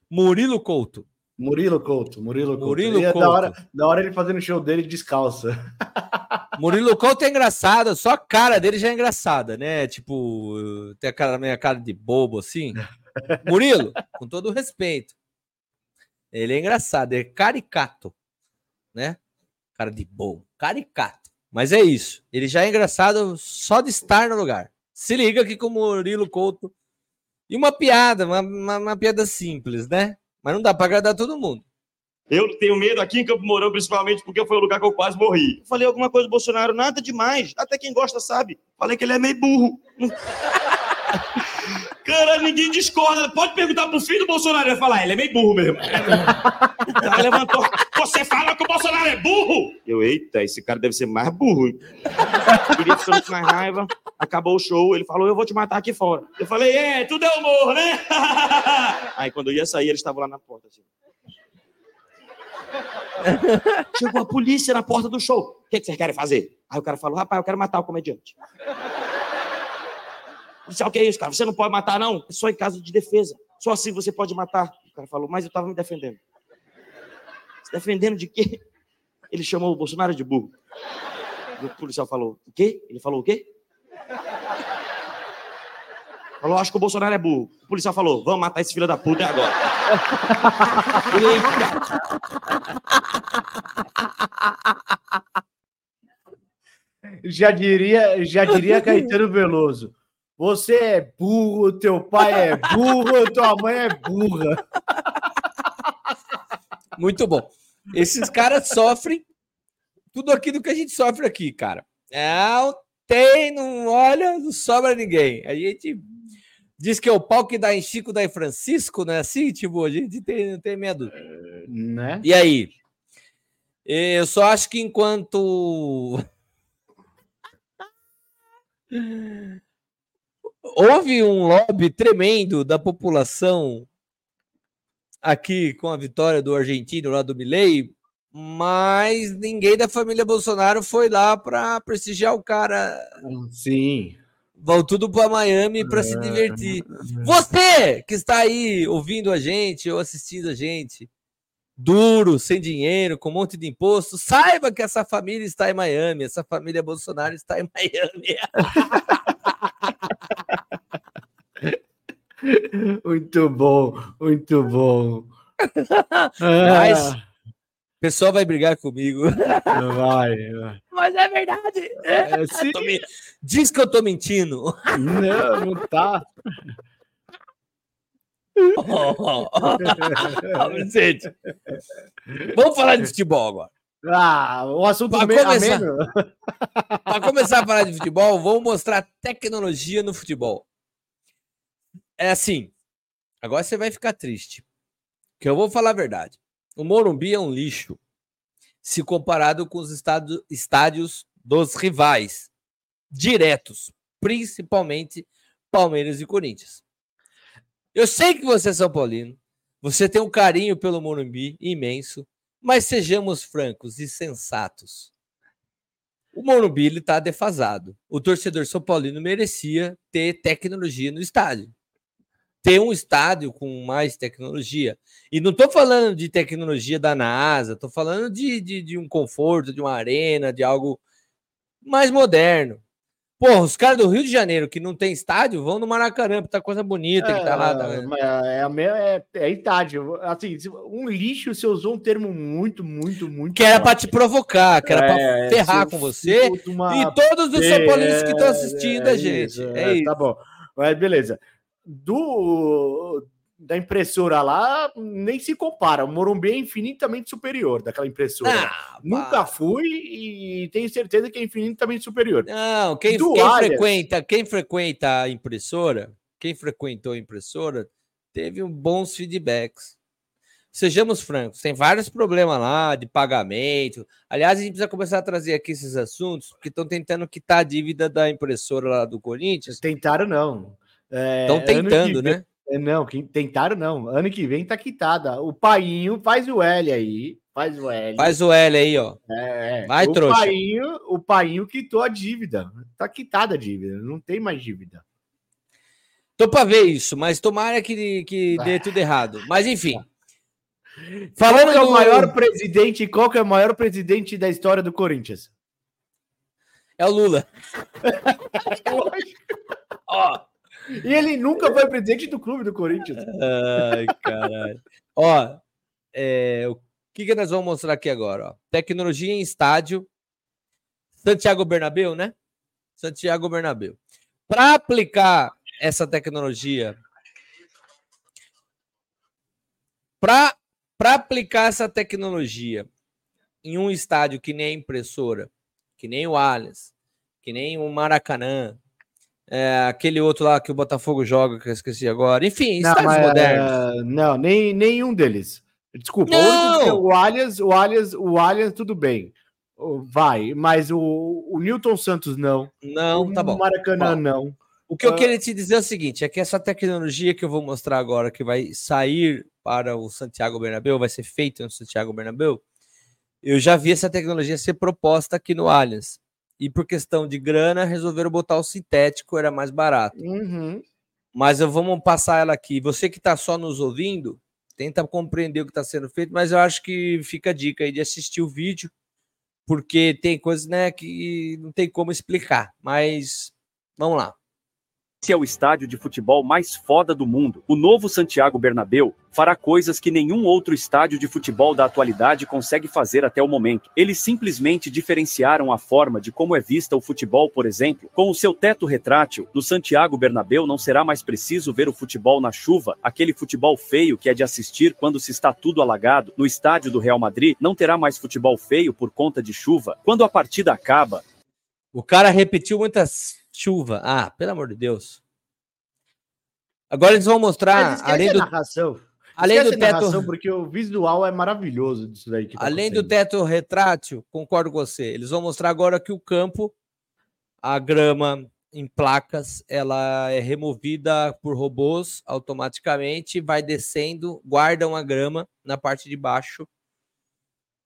Speaker 1: Murilo Couto.
Speaker 2: Murilo Couto, Murilo Couto.
Speaker 1: Murilo
Speaker 2: é
Speaker 1: Couto.
Speaker 2: Da hora, da hora ele fazendo o show dele descalça. [LAUGHS]
Speaker 1: Murilo Couto é engraçado, só a cara dele já é engraçada, né? Tipo, tem a cara, meio cara de bobo assim. [LAUGHS] Murilo, com todo respeito. Ele é engraçado, é caricato, né? Cara de bobo, caricato. Mas é isso. Ele já é engraçado só de estar no lugar. Se liga aqui com o Murilo Couto. E uma piada, uma, uma, uma piada simples, né? Mas não dá para agradar todo mundo.
Speaker 10: Eu tenho medo aqui em Campo Mourão, principalmente porque foi o lugar que eu quase morri. Eu falei alguma coisa do Bolsonaro, nada demais. Até quem gosta sabe. Falei que ele é meio burro. [LAUGHS] Cara, ninguém discorda. Pode perguntar pro filho do Bolsonaro. Ele vai falar, ele é meio burro mesmo. Cara levantou. Você fala que o Bolsonaro é burro? Eu, eita, esse cara deve ser mais burro. Queria ficando com mais raiva. Acabou o show. Ele falou, eu vou te matar aqui fora. Eu falei, é, tudo é humor, né? Aí quando eu ia sair, eles estavam lá na porta. Assim. Chegou a polícia na porta do show. O que, que vocês querem fazer? Aí o cara falou, rapaz, eu quero matar o comediante. Policial, que é isso, cara? Você não pode matar, não? É só em caso de defesa. Só assim você pode matar. O cara falou, mas eu estava me defendendo. Se defendendo de quê? Ele chamou o Bolsonaro de burro. O policial falou, o quê? Ele falou o quê? Falou, acho que o Bolsonaro é burro. O policial falou, vamos matar esse filho da puta agora. [LAUGHS]
Speaker 2: Já diria, já diria Caetano Veloso. Você é burro, teu pai é burro, tua mãe é burra.
Speaker 1: Muito bom. Esses caras sofrem tudo aquilo que a gente sofre aqui, cara. Não tem, não olha, não sobra ninguém. A gente diz que é o pau que dá em Chico, dá em Francisco, não é assim? Tipo, a gente tem, não tem medo.
Speaker 2: Né?
Speaker 1: E aí? Eu só acho que enquanto [LAUGHS] houve um lobby tremendo da população aqui com a vitória do argentino lá do Milei, mas ninguém da família Bolsonaro foi lá para prestigiar o cara.
Speaker 2: Sim.
Speaker 1: Vão tudo para Miami para se divertir. Você que está aí ouvindo a gente ou assistindo a gente, duro, sem dinheiro, com um monte de imposto, saiba que essa família está em Miami, essa família Bolsonaro está em [LAUGHS] Miami.
Speaker 2: Muito bom, muito bom. [LAUGHS]
Speaker 1: Mas
Speaker 2: Ah,
Speaker 1: o pessoal vai brigar comigo.
Speaker 2: vai, vai.
Speaker 1: Mas é verdade.
Speaker 2: É, sim.
Speaker 1: Me- Diz que eu tô mentindo.
Speaker 2: Não, não tá.
Speaker 1: Vicente. Vamos falar de futebol agora.
Speaker 2: Ah, o assunto me-
Speaker 1: começar. Para começar a falar de futebol, vamos mostrar tecnologia no futebol. É assim. Agora você vai ficar triste. Que eu vou falar a verdade. O Morumbi é um lixo se comparado com os estado- estádios dos rivais diretos, principalmente Palmeiras e Corinthians. Eu sei que você é São Paulino, você tem um carinho pelo Morumbi imenso, mas sejamos francos e sensatos. O Morumbi está defasado. O torcedor São Paulino merecia ter tecnologia no estádio. Ter um estádio com mais tecnologia. E não estou falando de tecnologia da NASA, estou falando de, de, de um conforto, de uma arena, de algo mais moderno. Porra, os caras do Rio de Janeiro que não tem estádio vão no Maracanã, porque tá coisa bonita que tá lá. tá-
Speaker 2: É, é, é a idade. Assim, um lixo, você usou um termo muito, muito, muito.
Speaker 1: Que era para te provocar, que era para
Speaker 2: É,
Speaker 1: ferrar
Speaker 2: seu
Speaker 1: com você
Speaker 2: uma
Speaker 1: e todos os São Paulinos que estão
Speaker 2: É,
Speaker 1: assistindo a gente.
Speaker 2: isso,
Speaker 1: É isso.
Speaker 2: Tá bom. Mas beleza. Do da impressora lá, nem se compara. O Morumbi é infinitamente superior daquela impressora.
Speaker 1: Ah,
Speaker 2: Nunca fui e tenho certeza que é infinitamente superior.
Speaker 1: Não, quem, quem frequenta, quem frequenta a impressora, quem frequentou a impressora, teve bons feedbacks. Sejamos francos, tem vários problemas lá de pagamento. Aliás, a gente precisa começar a trazer aqui esses assuntos, porque estão tentando quitar a dívida da impressora lá do Corinthians.
Speaker 2: Tentaram, não. É,
Speaker 1: Estão
Speaker 2: que
Speaker 1: tentando, né?
Speaker 2: É, Não, que tentaram não. Ano que vem tá quitada. O painho faz o L aí. Faz o L.
Speaker 1: Faz o L aí, ó.
Speaker 2: É,
Speaker 1: Vai,
Speaker 2: o
Speaker 1: trouxa.
Speaker 2: Painho, o painho quitou a dívida. Tá quitada a dívida. Não tem mais dívida.
Speaker 1: Tô para ver isso, mas tomara que, que [LAUGHS] dê tudo errado. Mas enfim. [LAUGHS]
Speaker 2: Falando que é o
Speaker 1: do-
Speaker 2: maior presidente, qual que é o maior presidente da história do Corinthians?
Speaker 1: É o Lula. [LAUGHS] Ó.
Speaker 2: E ele nunca foi presidente do clube do Corinthians.
Speaker 1: Ai, caralho. Ó, é, o que, que nós vamos mostrar aqui agora? Ó? Tecnologia em estádio. Santiago Bernabéu, né? Santiago Bernabéu. Para aplicar essa tecnologia, Para aplicar essa tecnologia em um estádio que nem a impressora, que nem o Allianz, que nem o Maracanã, é, aquele outro lá que o Botafogo joga, que eu esqueci agora. Enfim,
Speaker 2: Não,
Speaker 1: estádios
Speaker 2: mas,
Speaker 1: modernos.
Speaker 2: é, não, nem nenhum deles. Desculpa, o,
Speaker 1: Não!
Speaker 2: o Allianz, o Allianz, o Allianz, tudo bem. O- Vai, mas o, o Newton Santos não.
Speaker 1: Não, tá bom.
Speaker 2: O Maracanã
Speaker 1: Bom.
Speaker 2: não.
Speaker 1: O que eu
Speaker 2: Ah.
Speaker 1: queria te dizer é o seguinte: é que essa tecnologia que eu vou mostrar agora, que vai sair para o Santiago Bernabéu, vai ser feita no Santiago Bernabéu, eu já vi essa tecnologia ser proposta aqui no Allianz. E por questão de grana, resolveram botar o sintético, era mais barato.
Speaker 2: Uhum.
Speaker 1: Mas eu vamos passar ela aqui. Você que está só nos ouvindo, tenta compreender o que está sendo feito, mas eu acho que fica a dica aí de assistir o vídeo, porque tem coisas né, que não tem como explicar. Mas vamos lá.
Speaker 11: Esse é o estádio de futebol mais foda do mundo. O novo Santiago Bernabéu fará coisas que nenhum outro estádio de futebol da atualidade consegue fazer até o momento. Eles simplesmente diferenciaram a forma de como é vista o futebol, por exemplo. Com o seu teto retrátil, no Santiago Bernabéu não será mais preciso ver o futebol na chuva, aquele futebol feio que é de assistir quando se está tudo alagado. No estádio do Real Madrid não terá mais futebol feio por conta de chuva. Quando a partida acaba,
Speaker 1: O cara repetiu muitas chuva. Ah, pelo amor de Deus. Agora eles vão mostrar, além do,
Speaker 2: narração.
Speaker 1: além do
Speaker 2: a narração,
Speaker 1: teto,
Speaker 2: porque o visual é maravilhoso disso daí. Tá
Speaker 1: além do teto retrátil, concordo com você. Eles vão mostrar agora que o campo, a grama em placas, ela é removida por robôs automaticamente, vai descendo, guardam a grama na parte de baixo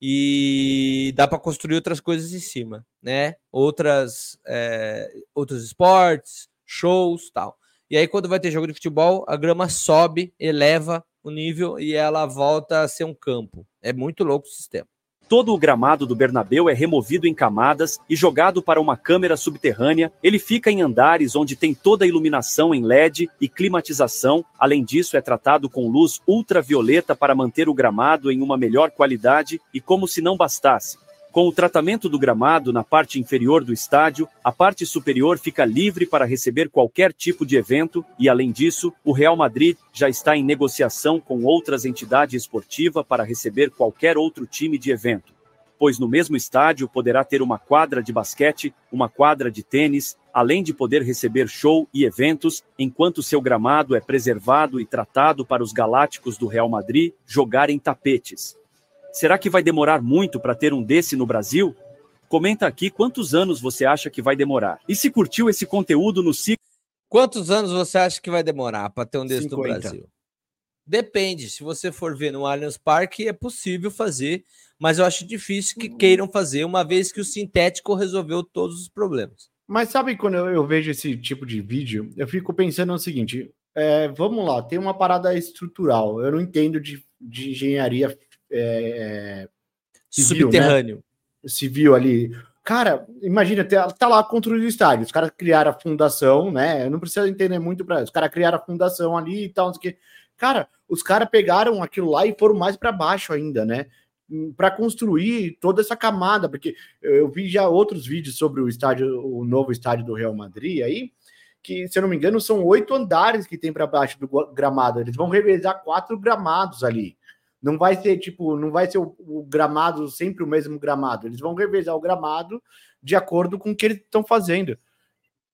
Speaker 1: e dá para construir outras coisas em cima, né? Outras, é, outros esportes, shows, tal. E aí quando vai ter jogo de futebol, a grama sobe, eleva o nível e ela volta a ser um campo. É muito louco o sistema.
Speaker 11: Todo o gramado do Bernabéu é removido em camadas e jogado para uma câmera subterrânea. Ele fica em andares onde tem toda a iluminação em LED e climatização. Além disso, é tratado com luz ultravioleta para manter o gramado em uma melhor qualidade e como se não bastasse. Com o tratamento do gramado na parte inferior do estádio, a parte superior fica livre para receber qualquer tipo de evento e, além disso, o Real Madrid já está em negociação com outras entidades esportivas para receber qualquer outro time de evento. Pois no mesmo estádio poderá ter uma quadra de basquete, uma quadra de tênis, além de poder receber show e eventos, enquanto seu gramado é preservado e tratado para os galácticos do Real Madrid jogarem tapetes. Será que vai demorar muito para ter um desse no Brasil? Comenta aqui quantos anos você acha que vai demorar. E se curtiu esse conteúdo no ciclo.
Speaker 1: Quantos anos você acha que vai demorar para ter um desse no
Speaker 2: 50.
Speaker 1: Brasil? Depende. Se você for ver no Allianz Parque, é possível fazer, mas eu acho difícil que queiram fazer, uma vez que o sintético resolveu todos os problemas.
Speaker 2: Mas sabe quando eu, eu vejo esse tipo de vídeo, eu fico pensando no seguinte: é, vamos lá, tem uma parada estrutural. Eu não entendo de, de engenharia é, é, Civil, né?
Speaker 1: Subterrâneo.
Speaker 2: civil ali. Cara, imagina, tá, tá lá construindo o estádio. Os caras criaram a fundação, né? Eu não preciso entender muito para Os caras criaram a fundação ali e tal, não sei o quê. Cara, os caras pegaram aquilo lá e foram mais para baixo ainda, né? Para construir toda essa camada, porque eu vi já outros vídeos sobre o estádio, o novo estádio do Real Madrid aí, que, se eu não me engano, são oito andares que tem para baixo do gramado. Eles vão revezar quatro gramados ali. Não vai ser tipo, não vai ser o, o gramado sempre o mesmo gramado. Eles vão revezar o gramado de acordo com o que eles estão fazendo.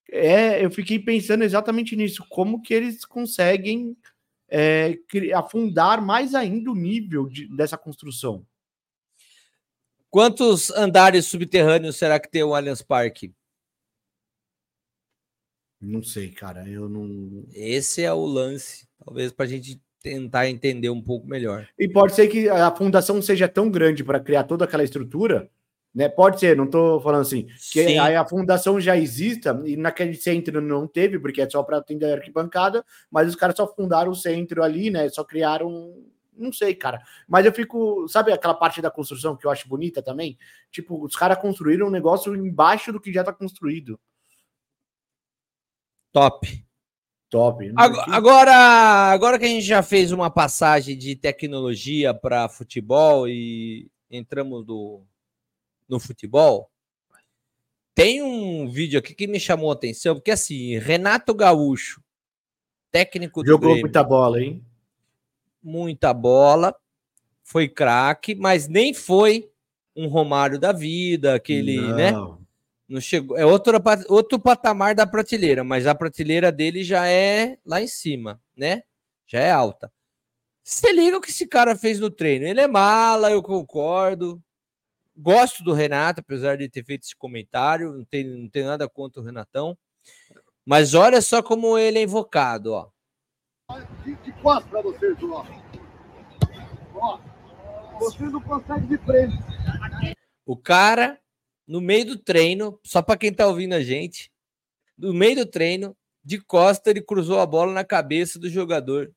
Speaker 2: É, eu fiquei pensando exatamente nisso, como que eles conseguem é, afundar mais ainda o nível de- dessa construção.
Speaker 1: Quantos andares subterrâneos será que tem o Allianz Parque?
Speaker 2: Não sei, cara, eu não.
Speaker 1: Esse é o lance, talvez para a gente tentar entender um pouco melhor.
Speaker 2: E pode ser que a fundação seja tão grande para criar toda aquela estrutura, né? Pode ser, não estou falando assim, que
Speaker 1: Sim.
Speaker 2: aí a fundação já exista e naquele centro não teve, porque é só para atender a arquibancada, mas os caras só fundaram o centro ali, né? Só criaram, não sei, cara. Mas eu fico, sabe aquela parte da construção que eu acho bonita também? Tipo, os caras construíram um negócio embaixo do que já está construído.
Speaker 1: Top.
Speaker 2: Top.
Speaker 1: Ago- Agora, agora que a gente já fez uma passagem de tecnologia para futebol e entramos no, no futebol, tem um vídeo aqui que me chamou a atenção, porque assim, Renato Gaúcho, técnico do
Speaker 2: Jogou
Speaker 1: Grêmio,
Speaker 2: muita bola, hein?
Speaker 1: muita bola, foi craque, mas nem foi um Romário da vida, aquele, né?
Speaker 2: Não.
Speaker 1: Chegou, é outro, outro patamar da prateleira, mas a prateleira dele já é lá em cima, né? Já é alta. Você liga o que esse cara fez no treino. Ele é mala, eu concordo. Gosto do Renato, apesar de ter feito esse comentário. Não tem, não tem nada contra o Renatão. Mas olha só como ele é invocado, ó.
Speaker 12: De, de quatro pra vocês, ó. Ó, vocês não conseguem de frente.
Speaker 1: O cara, no meio do treino, só para quem tá ouvindo a gente, no meio do treino, de costa, ele cruzou a bola na cabeça do jogador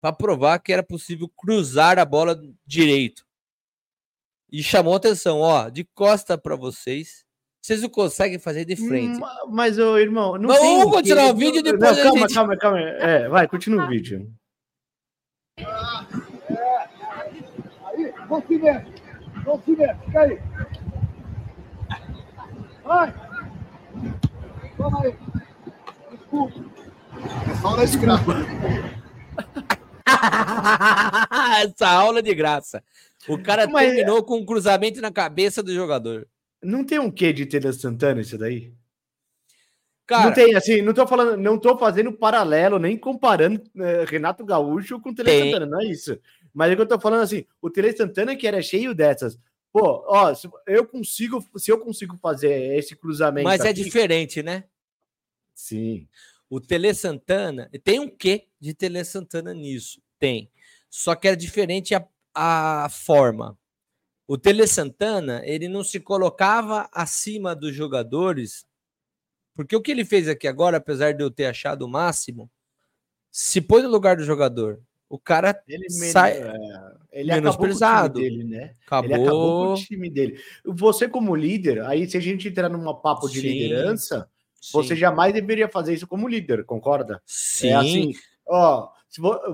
Speaker 1: para provar que era possível cruzar a bola direito. E chamou atenção, ó, de costa para vocês. Vocês não conseguem fazer de frente.
Speaker 2: Ma- Mas, ô, irmão, não
Speaker 1: Mas
Speaker 2: tem
Speaker 1: vamos
Speaker 2: o
Speaker 1: continuar o vídeo e
Speaker 2: Não,
Speaker 1: depois a
Speaker 2: calma,
Speaker 1: gente-
Speaker 2: calma, calma. É, vai, continua o vídeo.
Speaker 12: Aí, não se. Não. Fica aí. Vai. Toma aí. Desculpa. É só na escrapa. [LAUGHS]
Speaker 1: Essa aula de graça. O cara
Speaker 2: Mas-
Speaker 1: terminou com um cruzamento na cabeça do jogador.
Speaker 2: Não tem um quê de Tele Santana isso daí?
Speaker 1: Cara,
Speaker 2: não tem, assim, não tô falando, não tô fazendo paralelo, nem comparando eh, Renato Gaúcho com o Tele. Santana, não é isso. Mas é que eu tô falando assim, o Tele Santana que era cheio dessas. Pô, ó, se eu consigo, se eu consigo fazer esse cruzamento
Speaker 1: mas é
Speaker 2: aqui-
Speaker 1: diferente, né?
Speaker 2: Sim.
Speaker 1: O Tele Santana tem um quê de Tele Santana nisso? Tem. Só que é diferente a, a forma. O Tele Santana, ele não se colocava acima dos jogadores, porque o que ele fez aqui agora, apesar de eu ter achado o máximo, se põe no lugar do jogador. O cara
Speaker 2: Ele,
Speaker 1: sai
Speaker 2: é, ele acabou com o time
Speaker 1: menosprezado.
Speaker 2: dele, né?
Speaker 1: Acabou.
Speaker 2: Ele acabou com o time dele. Você, como líder, aí se a gente entrar num papo de
Speaker 1: Sim,
Speaker 2: liderança,
Speaker 1: Sim.
Speaker 2: você jamais deveria fazer isso como líder, concorda?
Speaker 1: Sim.
Speaker 2: É assim, ó,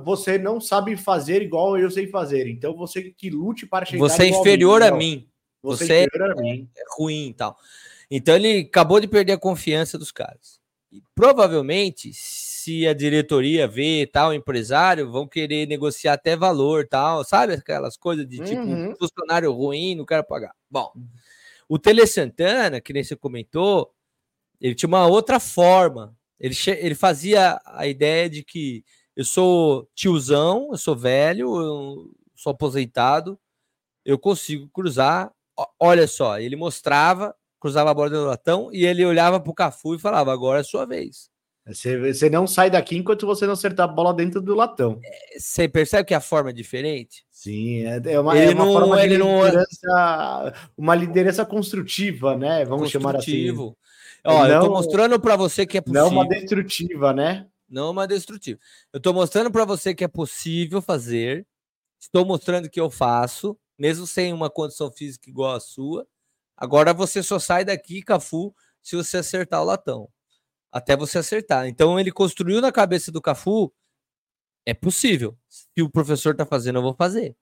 Speaker 2: você não sabe fazer igual eu sei fazer, então você que lute para chegar
Speaker 1: Você é
Speaker 2: igual
Speaker 1: inferior a mim.
Speaker 2: Você,
Speaker 1: Você
Speaker 2: é
Speaker 1: é-
Speaker 2: inferior a mim.
Speaker 1: é ruim e tal. Então ele acabou de perder a confiança dos caras. E provavelmente, se a diretoria vê tal empresário, vão querer negociar até valor, tal, sabe aquelas coisas de tipo
Speaker 2: Uhum.
Speaker 1: funcionário ruim, não quero pagar. Bom, o Tele Santana, que nem você comentou, ele tinha uma outra forma. Ele, ele fazia a ideia de que eu sou tiozão, eu sou velho, eu sou aposentado, eu consigo cruzar. Olha só, ele mostrava, cruzava a bola do latão e ele olhava pro Cafu e falava: agora é sua vez.
Speaker 2: Você, você não sai daqui enquanto você não acertar a bola dentro do latão.
Speaker 1: Você percebe que a forma é diferente?
Speaker 2: Sim, é, é uma,
Speaker 1: Ele
Speaker 2: é uma
Speaker 1: não-
Speaker 2: forma de
Speaker 1: ele não-
Speaker 2: liderança, uma liderança construtiva, né? Vamos chamar assim.
Speaker 1: Ó, eu tô
Speaker 2: Não-
Speaker 1: mostrando para você que é possível.
Speaker 2: Não uma destrutiva, né?
Speaker 1: Não uma destrutiva. Eu estou mostrando para você que é possível fazer. Estou mostrando que eu faço, mesmo sem uma condição física igual a sua. Agora você só sai daqui, Cafu, se você acertar o latão. Até você acertar. Então ele construiu na cabeça do Cafu. É possível. Se o professor está fazendo, eu vou fazer.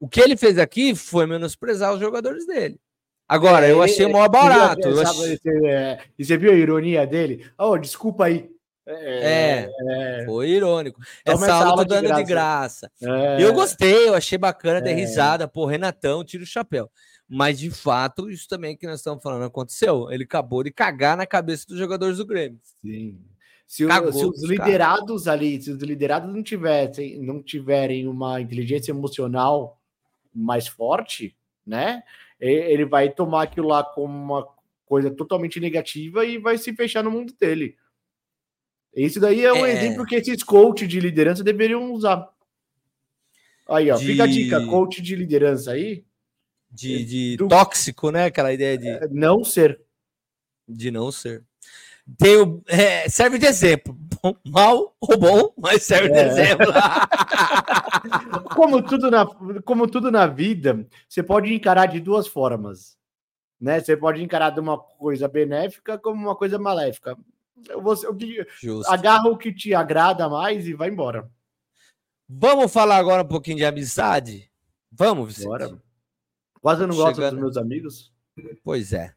Speaker 1: O que ele fez aqui foi menosprezar os jogadores dele. Agora,
Speaker 2: É,
Speaker 1: eu achei mó
Speaker 2: ele-
Speaker 1: barato. eu
Speaker 2: sabe,
Speaker 1: achei-
Speaker 2: é, e você viu a ironia dele? Oh, desculpa aí.
Speaker 1: É,
Speaker 2: é.
Speaker 1: foi irônico.
Speaker 2: Toma
Speaker 1: Essa
Speaker 2: essa
Speaker 1: aula eu
Speaker 2: aula
Speaker 1: tô
Speaker 2: de
Speaker 1: dando de
Speaker 2: graça.
Speaker 1: graça.
Speaker 2: É.
Speaker 1: Eu gostei, eu achei bacana, dei
Speaker 2: É.
Speaker 1: risada. Pô, Renatão, tira o chapéu. Mas, de fato, isso também que nós estamos falando aconteceu. Ele acabou de cagar na cabeça dos jogadores do Grêmio.
Speaker 2: Sim. Se,
Speaker 1: Cagou
Speaker 2: se os
Speaker 1: os
Speaker 2: liderados ali, se os liderados não tivessem, não tiverem uma inteligência emocional mais forte, né? Ele vai tomar aquilo lá como uma coisa totalmente negativa e vai se fechar no mundo dele. Isso daí é um
Speaker 1: É.
Speaker 2: exemplo que esses coaches de liderança deveriam usar. Aí, ó, fica a dica,
Speaker 1: De-
Speaker 2: coach de liderança aí,
Speaker 1: De, de
Speaker 2: Do-
Speaker 1: tóxico, né? Aquela ideia de,
Speaker 2: não ser.
Speaker 1: de não ser. Tem o, é, serve de exemplo. Bom, mal ou bom, mas serve de
Speaker 2: É.
Speaker 1: exemplo. [LAUGHS] [LAUGHS]
Speaker 2: como tudo na, como tudo na vida, você pode encarar de duas formas. Né? Você pode encarar de uma coisa benéfica como uma coisa maléfica. Você, o que,
Speaker 1: Justo.
Speaker 2: agarra o que te agrada mais e vai embora.
Speaker 1: Vamos falar agora um pouquinho de amizade? Vamos, Vicente?
Speaker 2: Bora. Quase eu não gosto
Speaker 1: Chegando.
Speaker 2: dos meus amigos.
Speaker 1: Pois é.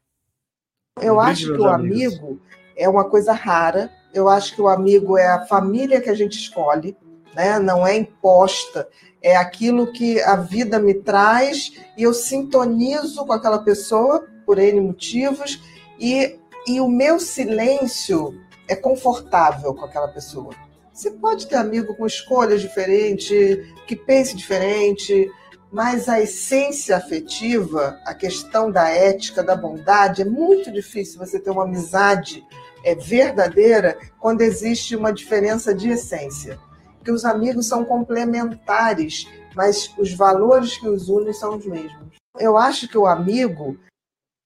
Speaker 13: Eu
Speaker 2: Um
Speaker 13: acho que o
Speaker 2: amigos.
Speaker 13: amigo é uma coisa rara. Eu acho que o amigo é a família que a gente escolhe. né? não é imposta, é aquilo que a vida me traz e eu sintonizo com aquela pessoa por N motivos e, e o meu silêncio é confortável com aquela pessoa. Você pode ter amigo com escolhas diferentes, que pense diferente, mas a essência afetiva, a questão da ética, da bondade, é muito difícil você ter uma amizade é, verdadeira quando existe uma diferença de essência. Porque os amigos são complementares, mas os valores que os unem são os mesmos. Eu acho que o amigo.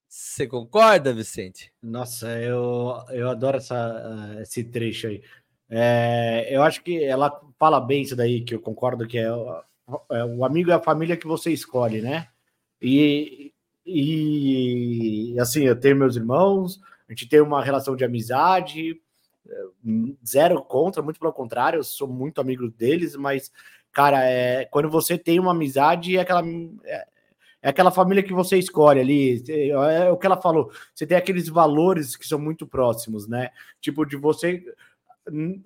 Speaker 1: Você concorda, Vicente?
Speaker 2: Nossa, eu, eu adoro essa, esse trecho aí. É, eu acho que ela fala bem isso daí, que eu concordo que é o amigo é a família que você escolhe, né? E, e assim, eu tenho meus irmãos, a gente tem uma relação de amizade, é, zero contra, muito pelo contrário, eu sou muito amigo deles, mas, cara, é, quando você tem uma amizade, é aquela, é, é aquela família que você escolhe ali, é, é o que ela falou, você tem aqueles valores que são muito próximos, né? Tipo, de você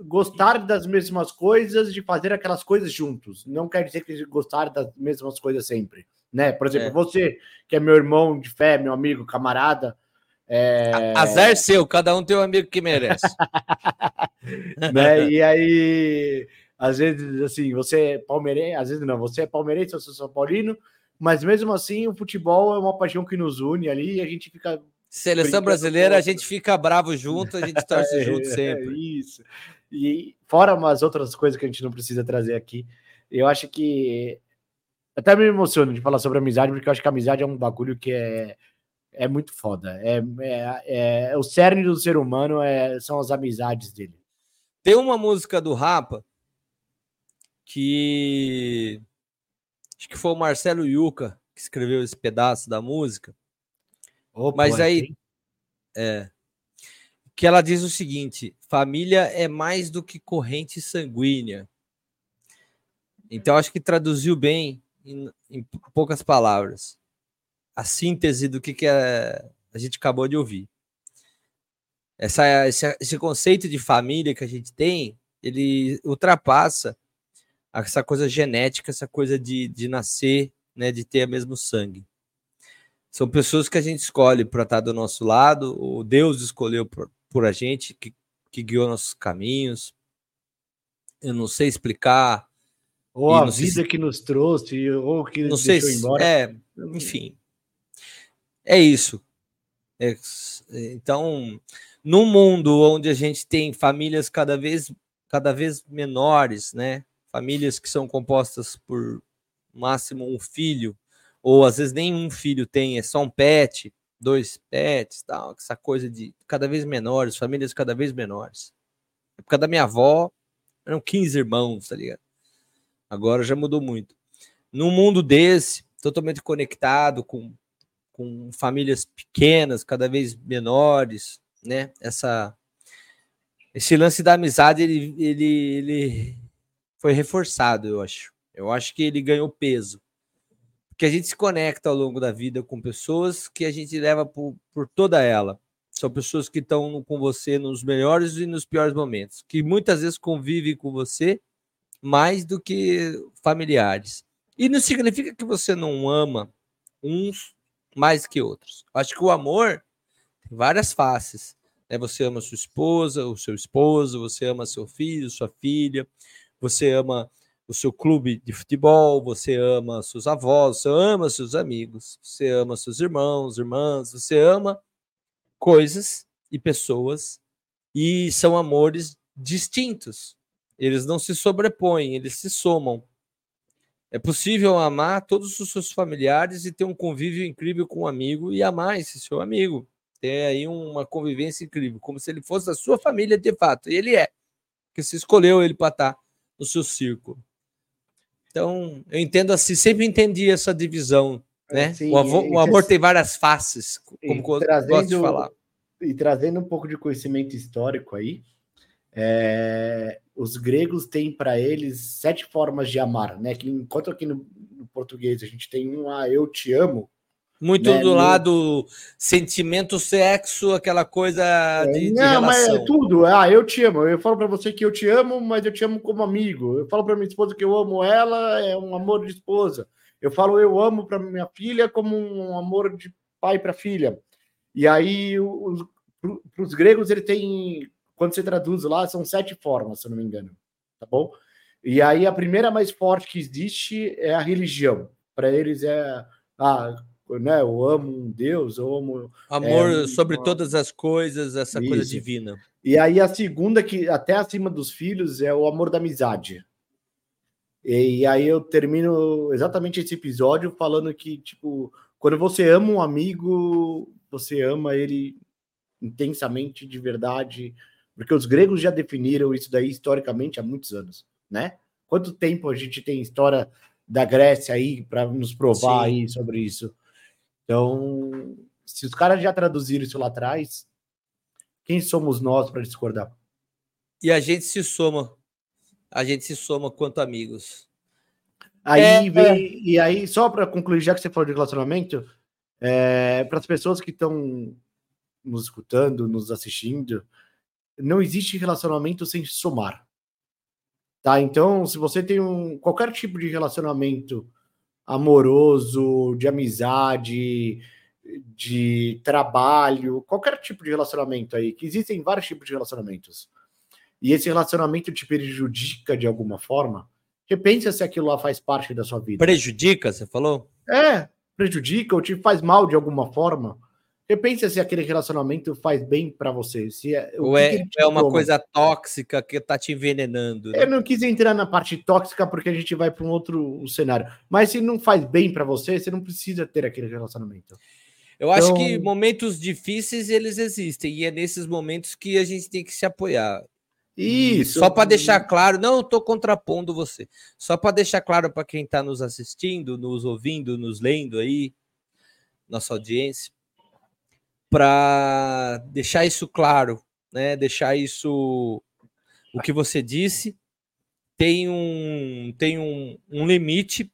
Speaker 2: gostar das mesmas coisas, de fazer aquelas coisas juntos. Não quer dizer que gostar das mesmas coisas sempre, né? Por exemplo, é. você, que é meu irmão de fé, meu amigo, camarada, é...
Speaker 1: Azar seu, cada um tem um amigo que merece. [LAUGHS] [LAUGHS]
Speaker 2: né? E aí, às vezes, assim, você é palmeirense, às vezes não, você é palmeirense, eu sou São Paulino, mas mesmo assim, o futebol é uma paixão que nos une ali e a gente fica
Speaker 1: Seleção brasileira, a gente fica bravo junto, a gente torce [LAUGHS]
Speaker 2: é,
Speaker 1: junto sempre.
Speaker 2: É isso. E fora umas outras coisas que a gente não precisa trazer aqui, eu acho que até me emociono de falar sobre amizade, porque eu acho que a amizade é um bagulho que é, é muito foda. É, é, é o cerne do ser humano é, são as amizades dele.
Speaker 1: Tem uma música do Rapa que acho que foi o Marcelo Yuca que escreveu esse pedaço da música mas aí. É. Que ela diz o seguinte: família é mais do que corrente sanguínea. Então, acho que traduziu bem em, em poucas palavras a síntese do que, que é, a gente acabou de ouvir. Essa, esse, esse conceito de família que a gente tem, ele ultrapassa essa coisa genética, essa coisa de, de nascer, né, de ter o mesmo sangue. São pessoas que a gente escolhe para estar do nosso lado, o Deus escolheu por, por a gente, que, que guiou nossos caminhos. Eu não sei explicar.
Speaker 2: Ou a vida se... que nos trouxe, ou que
Speaker 1: não sei se, embora. É, enfim. É isso. É, então, num mundo onde a gente tem famílias cada vez, cada vez menores, né? Famílias que são compostas por máximo um filho, ou às vezes nenhum filho tem, é só um pet, dois pets, tal, essa coisa de cada vez menores, famílias cada vez menores. Na época da minha avó, eram 15 irmãos, tá ligado? Agora já mudou muito. Num mundo desse, totalmente conectado com, com famílias pequenas, cada vez menores, né? Essa esse lance da amizade ele, ele, ele foi reforçado, eu acho. Eu acho que ele ganhou peso que a gente se conecta ao longo da vida com pessoas que a gente leva por, por toda ela. São pessoas que estão com você nos melhores e nos piores momentos, que muitas vezes convivem com você mais do que familiares. E não significa que você não ama uns mais que outros. Acho que o amor tem várias faces. Né? Você ama sua esposa, o seu esposo, você ama seu filho, sua filha, você ama o seu clube de futebol, você ama seus avós, você ama seus amigos, você ama seus irmãos, irmãs, você ama coisas e pessoas e são amores distintos. Eles não se sobrepõem, eles se somam. É possível amar todos os seus familiares e ter um convívio incrível com um amigo e amar esse seu amigo. Ter aí uma convivência incrível, como se ele fosse da sua família de fato. E ele é, porque você escolheu ele para estar no seu círculo. Então, eu entendo assim, sempre entendi essa divisão, né? Sim, o, avô, o amor tem várias faces, como
Speaker 2: trazendo, gosto de falar. E trazendo um pouco de conhecimento histórico aí, é, os gregos têm para eles sete formas de amar, né? Que enquanto aqui no, no, português a gente tem um ah, eu te amo,
Speaker 1: Muito
Speaker 2: né,
Speaker 1: do lado sentimento, sexo, aquela coisa de, de
Speaker 2: Não, mas
Speaker 1: relação.
Speaker 2: é tudo. Ah, eu te amo. Eu falo pra você que eu te amo, mas eu te amo como amigo. Eu falo pra minha esposa que eu amo ela, é um amor de esposa. Eu falo eu amo pra minha filha como um amor de pai pra filha. E aí, para os gregos, ele tem, quando você traduz lá, são sete formas, se eu não me engano. Tá bom? E aí, a primeira mais forte que existe é a religião. Para eles é, ah, né, eu amo um Deus, eu amo.
Speaker 1: Amor
Speaker 2: é,
Speaker 1: sobre todas as coisas, essa coisa
Speaker 2: Isso.
Speaker 1: divina.
Speaker 2: E aí a segunda, que até acima dos filhos, é o amor da amizade. E, e aí eu termino exatamente esse episódio falando que, tipo, quando você ama um amigo, você ama ele intensamente, de verdade, porque os gregos já definiram isso daí historicamente há muitos anos, né? Quanto tempo a gente tem história da Grécia aí para nos provar
Speaker 1: Sim.
Speaker 2: aí sobre isso? Então, se os caras já traduziram isso lá atrás, quem somos nós para discordar?
Speaker 1: E a gente se soma. A gente se soma quanto amigos.
Speaker 2: Aí
Speaker 1: É,
Speaker 2: vem, e aí, só para concluir, já que você falou de relacionamento, para as pessoas que estão nos escutando, nos assistindo, não existe relacionamento sem somar. Tá? Então, se você tem um, qualquer tipo de relacionamento amoroso, de amizade, de trabalho, qualquer tipo de relacionamento aí, que existem vários tipos de relacionamentos, e esse relacionamento te prejudica de alguma forma, repensa se aquilo lá faz parte da sua vida.
Speaker 1: Prejudica, você falou?
Speaker 2: É, prejudica ou te faz mal de alguma forma. Repensa se aquele relacionamento faz bem para você. Se é, o
Speaker 1: Ou é, é uma
Speaker 2: toma.
Speaker 1: coisa tóxica que tá te envenenando? né?
Speaker 2: Eu não quis entrar na parte tóxica porque a gente vai para um outro cenário. Mas se não faz bem para você, você não precisa ter aquele relacionamento.
Speaker 1: Eu acho
Speaker 2: Então-
Speaker 1: que momentos difíceis eles existem e é nesses momentos que a gente tem que se apoiar.
Speaker 2: Isso.
Speaker 1: Só para deixar claro, não estou contrapondo você. Só para deixar claro para quem está nos assistindo, nos ouvindo, nos lendo aí, nossa audiência, para deixar isso claro, né? Deixar isso o que você disse tem um tem um, um limite,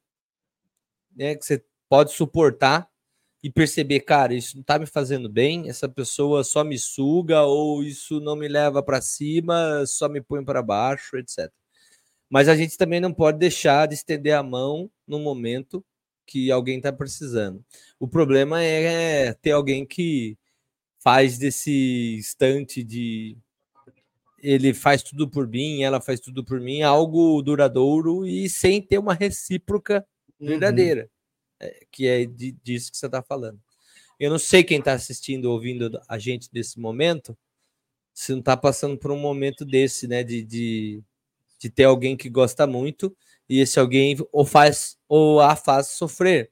Speaker 1: né? Que você pode suportar e perceber, cara, isso não tá me fazendo bem, essa pessoa só me suga ou isso não me leva para cima, só me põe para baixo, etc. Mas a gente também não pode deixar de estender a mão no momento que alguém está precisando. O problema é ter alguém que faz desse instante de ele faz tudo por mim, ela faz tudo por mim, algo duradouro e sem ter uma recíproca verdadeira é, que é de- disso que você está falando. Eu não sei quem está assistindo, ouvindo a gente nesse momento, se não está passando por um momento desse, né? De, de, de ter alguém que gosta muito e esse alguém ou faz ou a faz sofrer.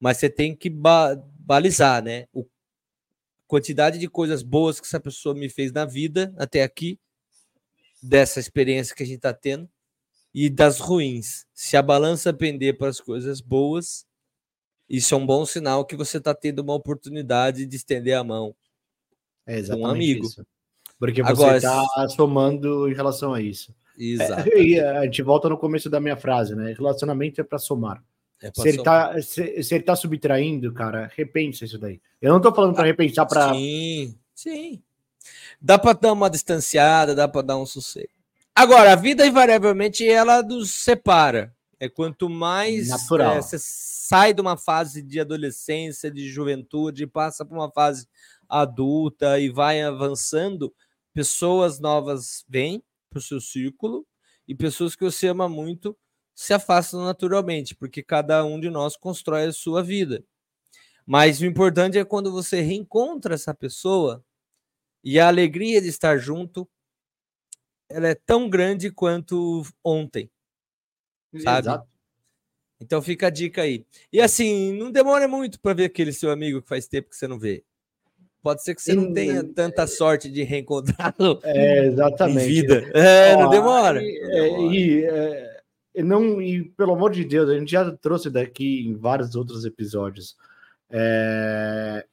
Speaker 1: Mas você tem que ba- balizar, né? O quantidade de coisas boas que essa pessoa me fez na vida até aqui, dessa experiência que a gente está tendo, e das ruins. Se a balança pender para as coisas boas, isso é um bom sinal que você está tendo uma oportunidade de estender a mão.
Speaker 2: É
Speaker 1: com
Speaker 2: exatamente
Speaker 1: um amigo.
Speaker 2: isso. Porque você está somando em relação a isso.
Speaker 1: Exato.
Speaker 2: É, [LAUGHS] a gente volta no começo da minha frase, né? Relacionamento é para somar.
Speaker 1: É
Speaker 2: se, ele tá, se, se ele tá subtraindo, cara, repensa isso daí. Eu não tô falando para repensar para.
Speaker 1: Sim, sim. Dá para dar uma distanciada, dá para dar um sossego. Agora, a vida invariavelmente ela nos separa. É quanto mais
Speaker 2: Natural.
Speaker 1: é, você sai de uma fase de adolescência, de juventude, passa para uma fase adulta e vai avançando, pessoas novas vêm para o seu círculo e pessoas que você ama muito se afastam naturalmente, porque cada um de nós constrói a sua vida. Mas o importante é quando você reencontra essa pessoa e a alegria de estar junto, ela é tão grande quanto ontem, sabe?
Speaker 2: Exato.
Speaker 1: Então fica a dica aí. E assim, não demora muito para ver aquele seu amigo que faz tempo que você não vê. Pode ser que você não tenha tanta sorte de reencontrá-lo
Speaker 2: É, exatamente.
Speaker 1: em vida. É, não demora. Não
Speaker 2: é,
Speaker 1: demora.
Speaker 2: e, é, e não, e pelo amor de Deus, a gente já trouxe daqui em vários outros episódios. é,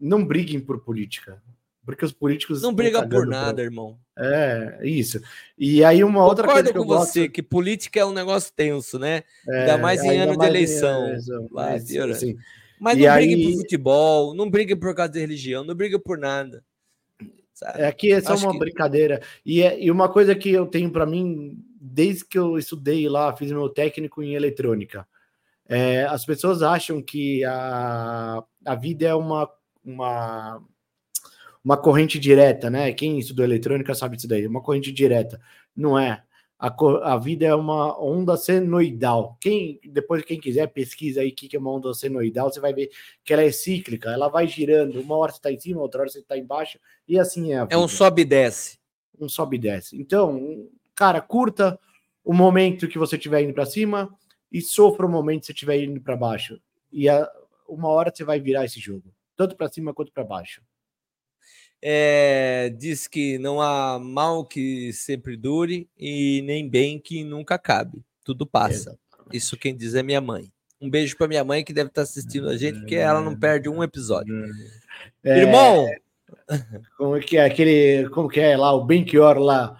Speaker 2: não briguem por política. Porque os políticos.
Speaker 1: Não briga por
Speaker 2: cagando pra-
Speaker 1: nada, irmão.
Speaker 2: É, isso. E aí, uma outra coisa
Speaker 1: Concordo
Speaker 2: que
Speaker 1: com
Speaker 2: eu gosto.
Speaker 1: você, que política é um negócio tenso, né?
Speaker 2: É,
Speaker 1: Ainda mais em
Speaker 2: ainda
Speaker 1: ano de
Speaker 2: mais em
Speaker 1: eleição.
Speaker 2: assim,
Speaker 1: Mas
Speaker 2: E
Speaker 1: não brigue
Speaker 2: aí-
Speaker 1: por futebol, não brigue por causa de religião, não brigue por nada. Sabe?
Speaker 2: É que essa é
Speaker 1: Acho
Speaker 2: uma
Speaker 1: que-
Speaker 2: brincadeira. E, é- e uma coisa que eu tenho para mim, desde que eu estudei lá, fiz meu técnico em eletrônica, é, as pessoas acham que a, a vida é uma, uma, uma corrente direta, né? Quem estudou eletrônica sabe disso daí, uma corrente direta. Não é. A, a vida é uma onda senoidal. Quem depois quem quiser pesquisa aí o que que é uma onda senoidal, você vai ver que ela é cíclica, ela vai girando. Uma hora você está em cima, outra hora você está embaixo, e assim é
Speaker 1: É um sobe e desce.
Speaker 2: um sobe e desce. Então, cara, curta o momento que você estiver indo para cima e sofra o momento que você estiver indo para baixo. E a- uma hora você vai virar esse jogo, tanto para cima quanto para baixo.
Speaker 1: É, diz que não há mal que sempre dure e nem bem que nunca acabe. Tudo passa. Isso quem diz é minha mãe. Um beijo para minha mãe que deve estar assistindo a gente, porque ela não perde um episódio.
Speaker 2: É,
Speaker 1: Irmão, [LAUGHS]
Speaker 2: como que é aquele, como que é lá o Benchior lá?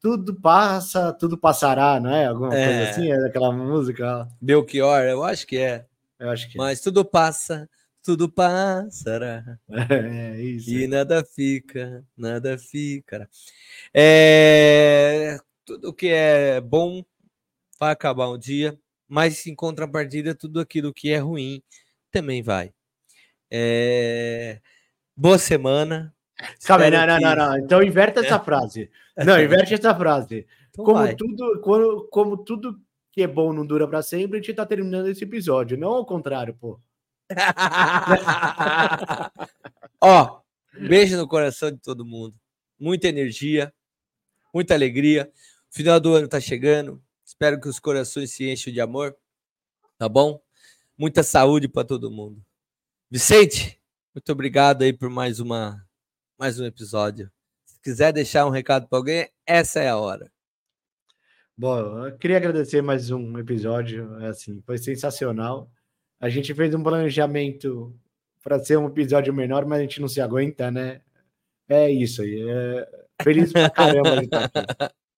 Speaker 2: Tudo passa, tudo passará, não é? Alguma coisa
Speaker 1: É.
Speaker 2: assim, é daquela música. lá.
Speaker 1: Belchior, eu acho que é.
Speaker 2: Eu acho que é.
Speaker 1: Mas tudo passa, tudo passará.
Speaker 2: É isso.
Speaker 1: E nada fica, nada fica. É, tudo que é bom vai acabar um dia, mas em contrapartida, tudo aquilo que é ruim também vai. É, boa semana.
Speaker 2: Calma não, não, não, não. Então inverte essa frase. [LAUGHS] Não, inverte essa frase.
Speaker 1: Então
Speaker 2: como,
Speaker 1: vai.
Speaker 2: tudo, como, como tudo que é bom não dura para sempre, a gente tá terminando esse episódio. Não ao contrário, pô. [LAUGHS]
Speaker 1: Ó, beijo no coração de todo mundo. Muita energia, muita alegria. O final do ano tá chegando. Espero que os corações se enchem de amor. Tá bom? Muita saúde para todo mundo. Vicente, muito obrigado aí por mais uma mais um episódio. Se quiser deixar um recado para alguém, essa é a hora.
Speaker 2: Bom, eu queria agradecer mais um episódio. Assim, foi sensacional. A gente fez um planejamento para ser um episódio menor, mas a gente não se aguenta, né? É isso aí. É... Feliz pra caramba de estar aqui. [LAUGHS]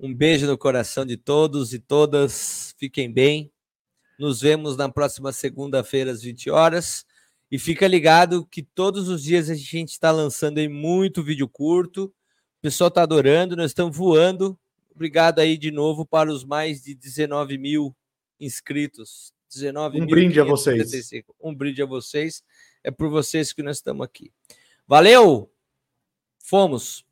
Speaker 1: Um beijo no coração de todos e todas. Fiquem bem. Nos vemos na próxima segunda-feira às 20 horas. E fica ligado que todos os dias a gente está lançando aí muito vídeo curto. O pessoal está adorando, nós estamos voando. Obrigado aí de novo para os mais de 19 mil inscritos. 19
Speaker 2: Um brinde a vocês.
Speaker 1: 575. Um brinde a vocês. É por vocês que nós estamos aqui. Valeu! Fomos!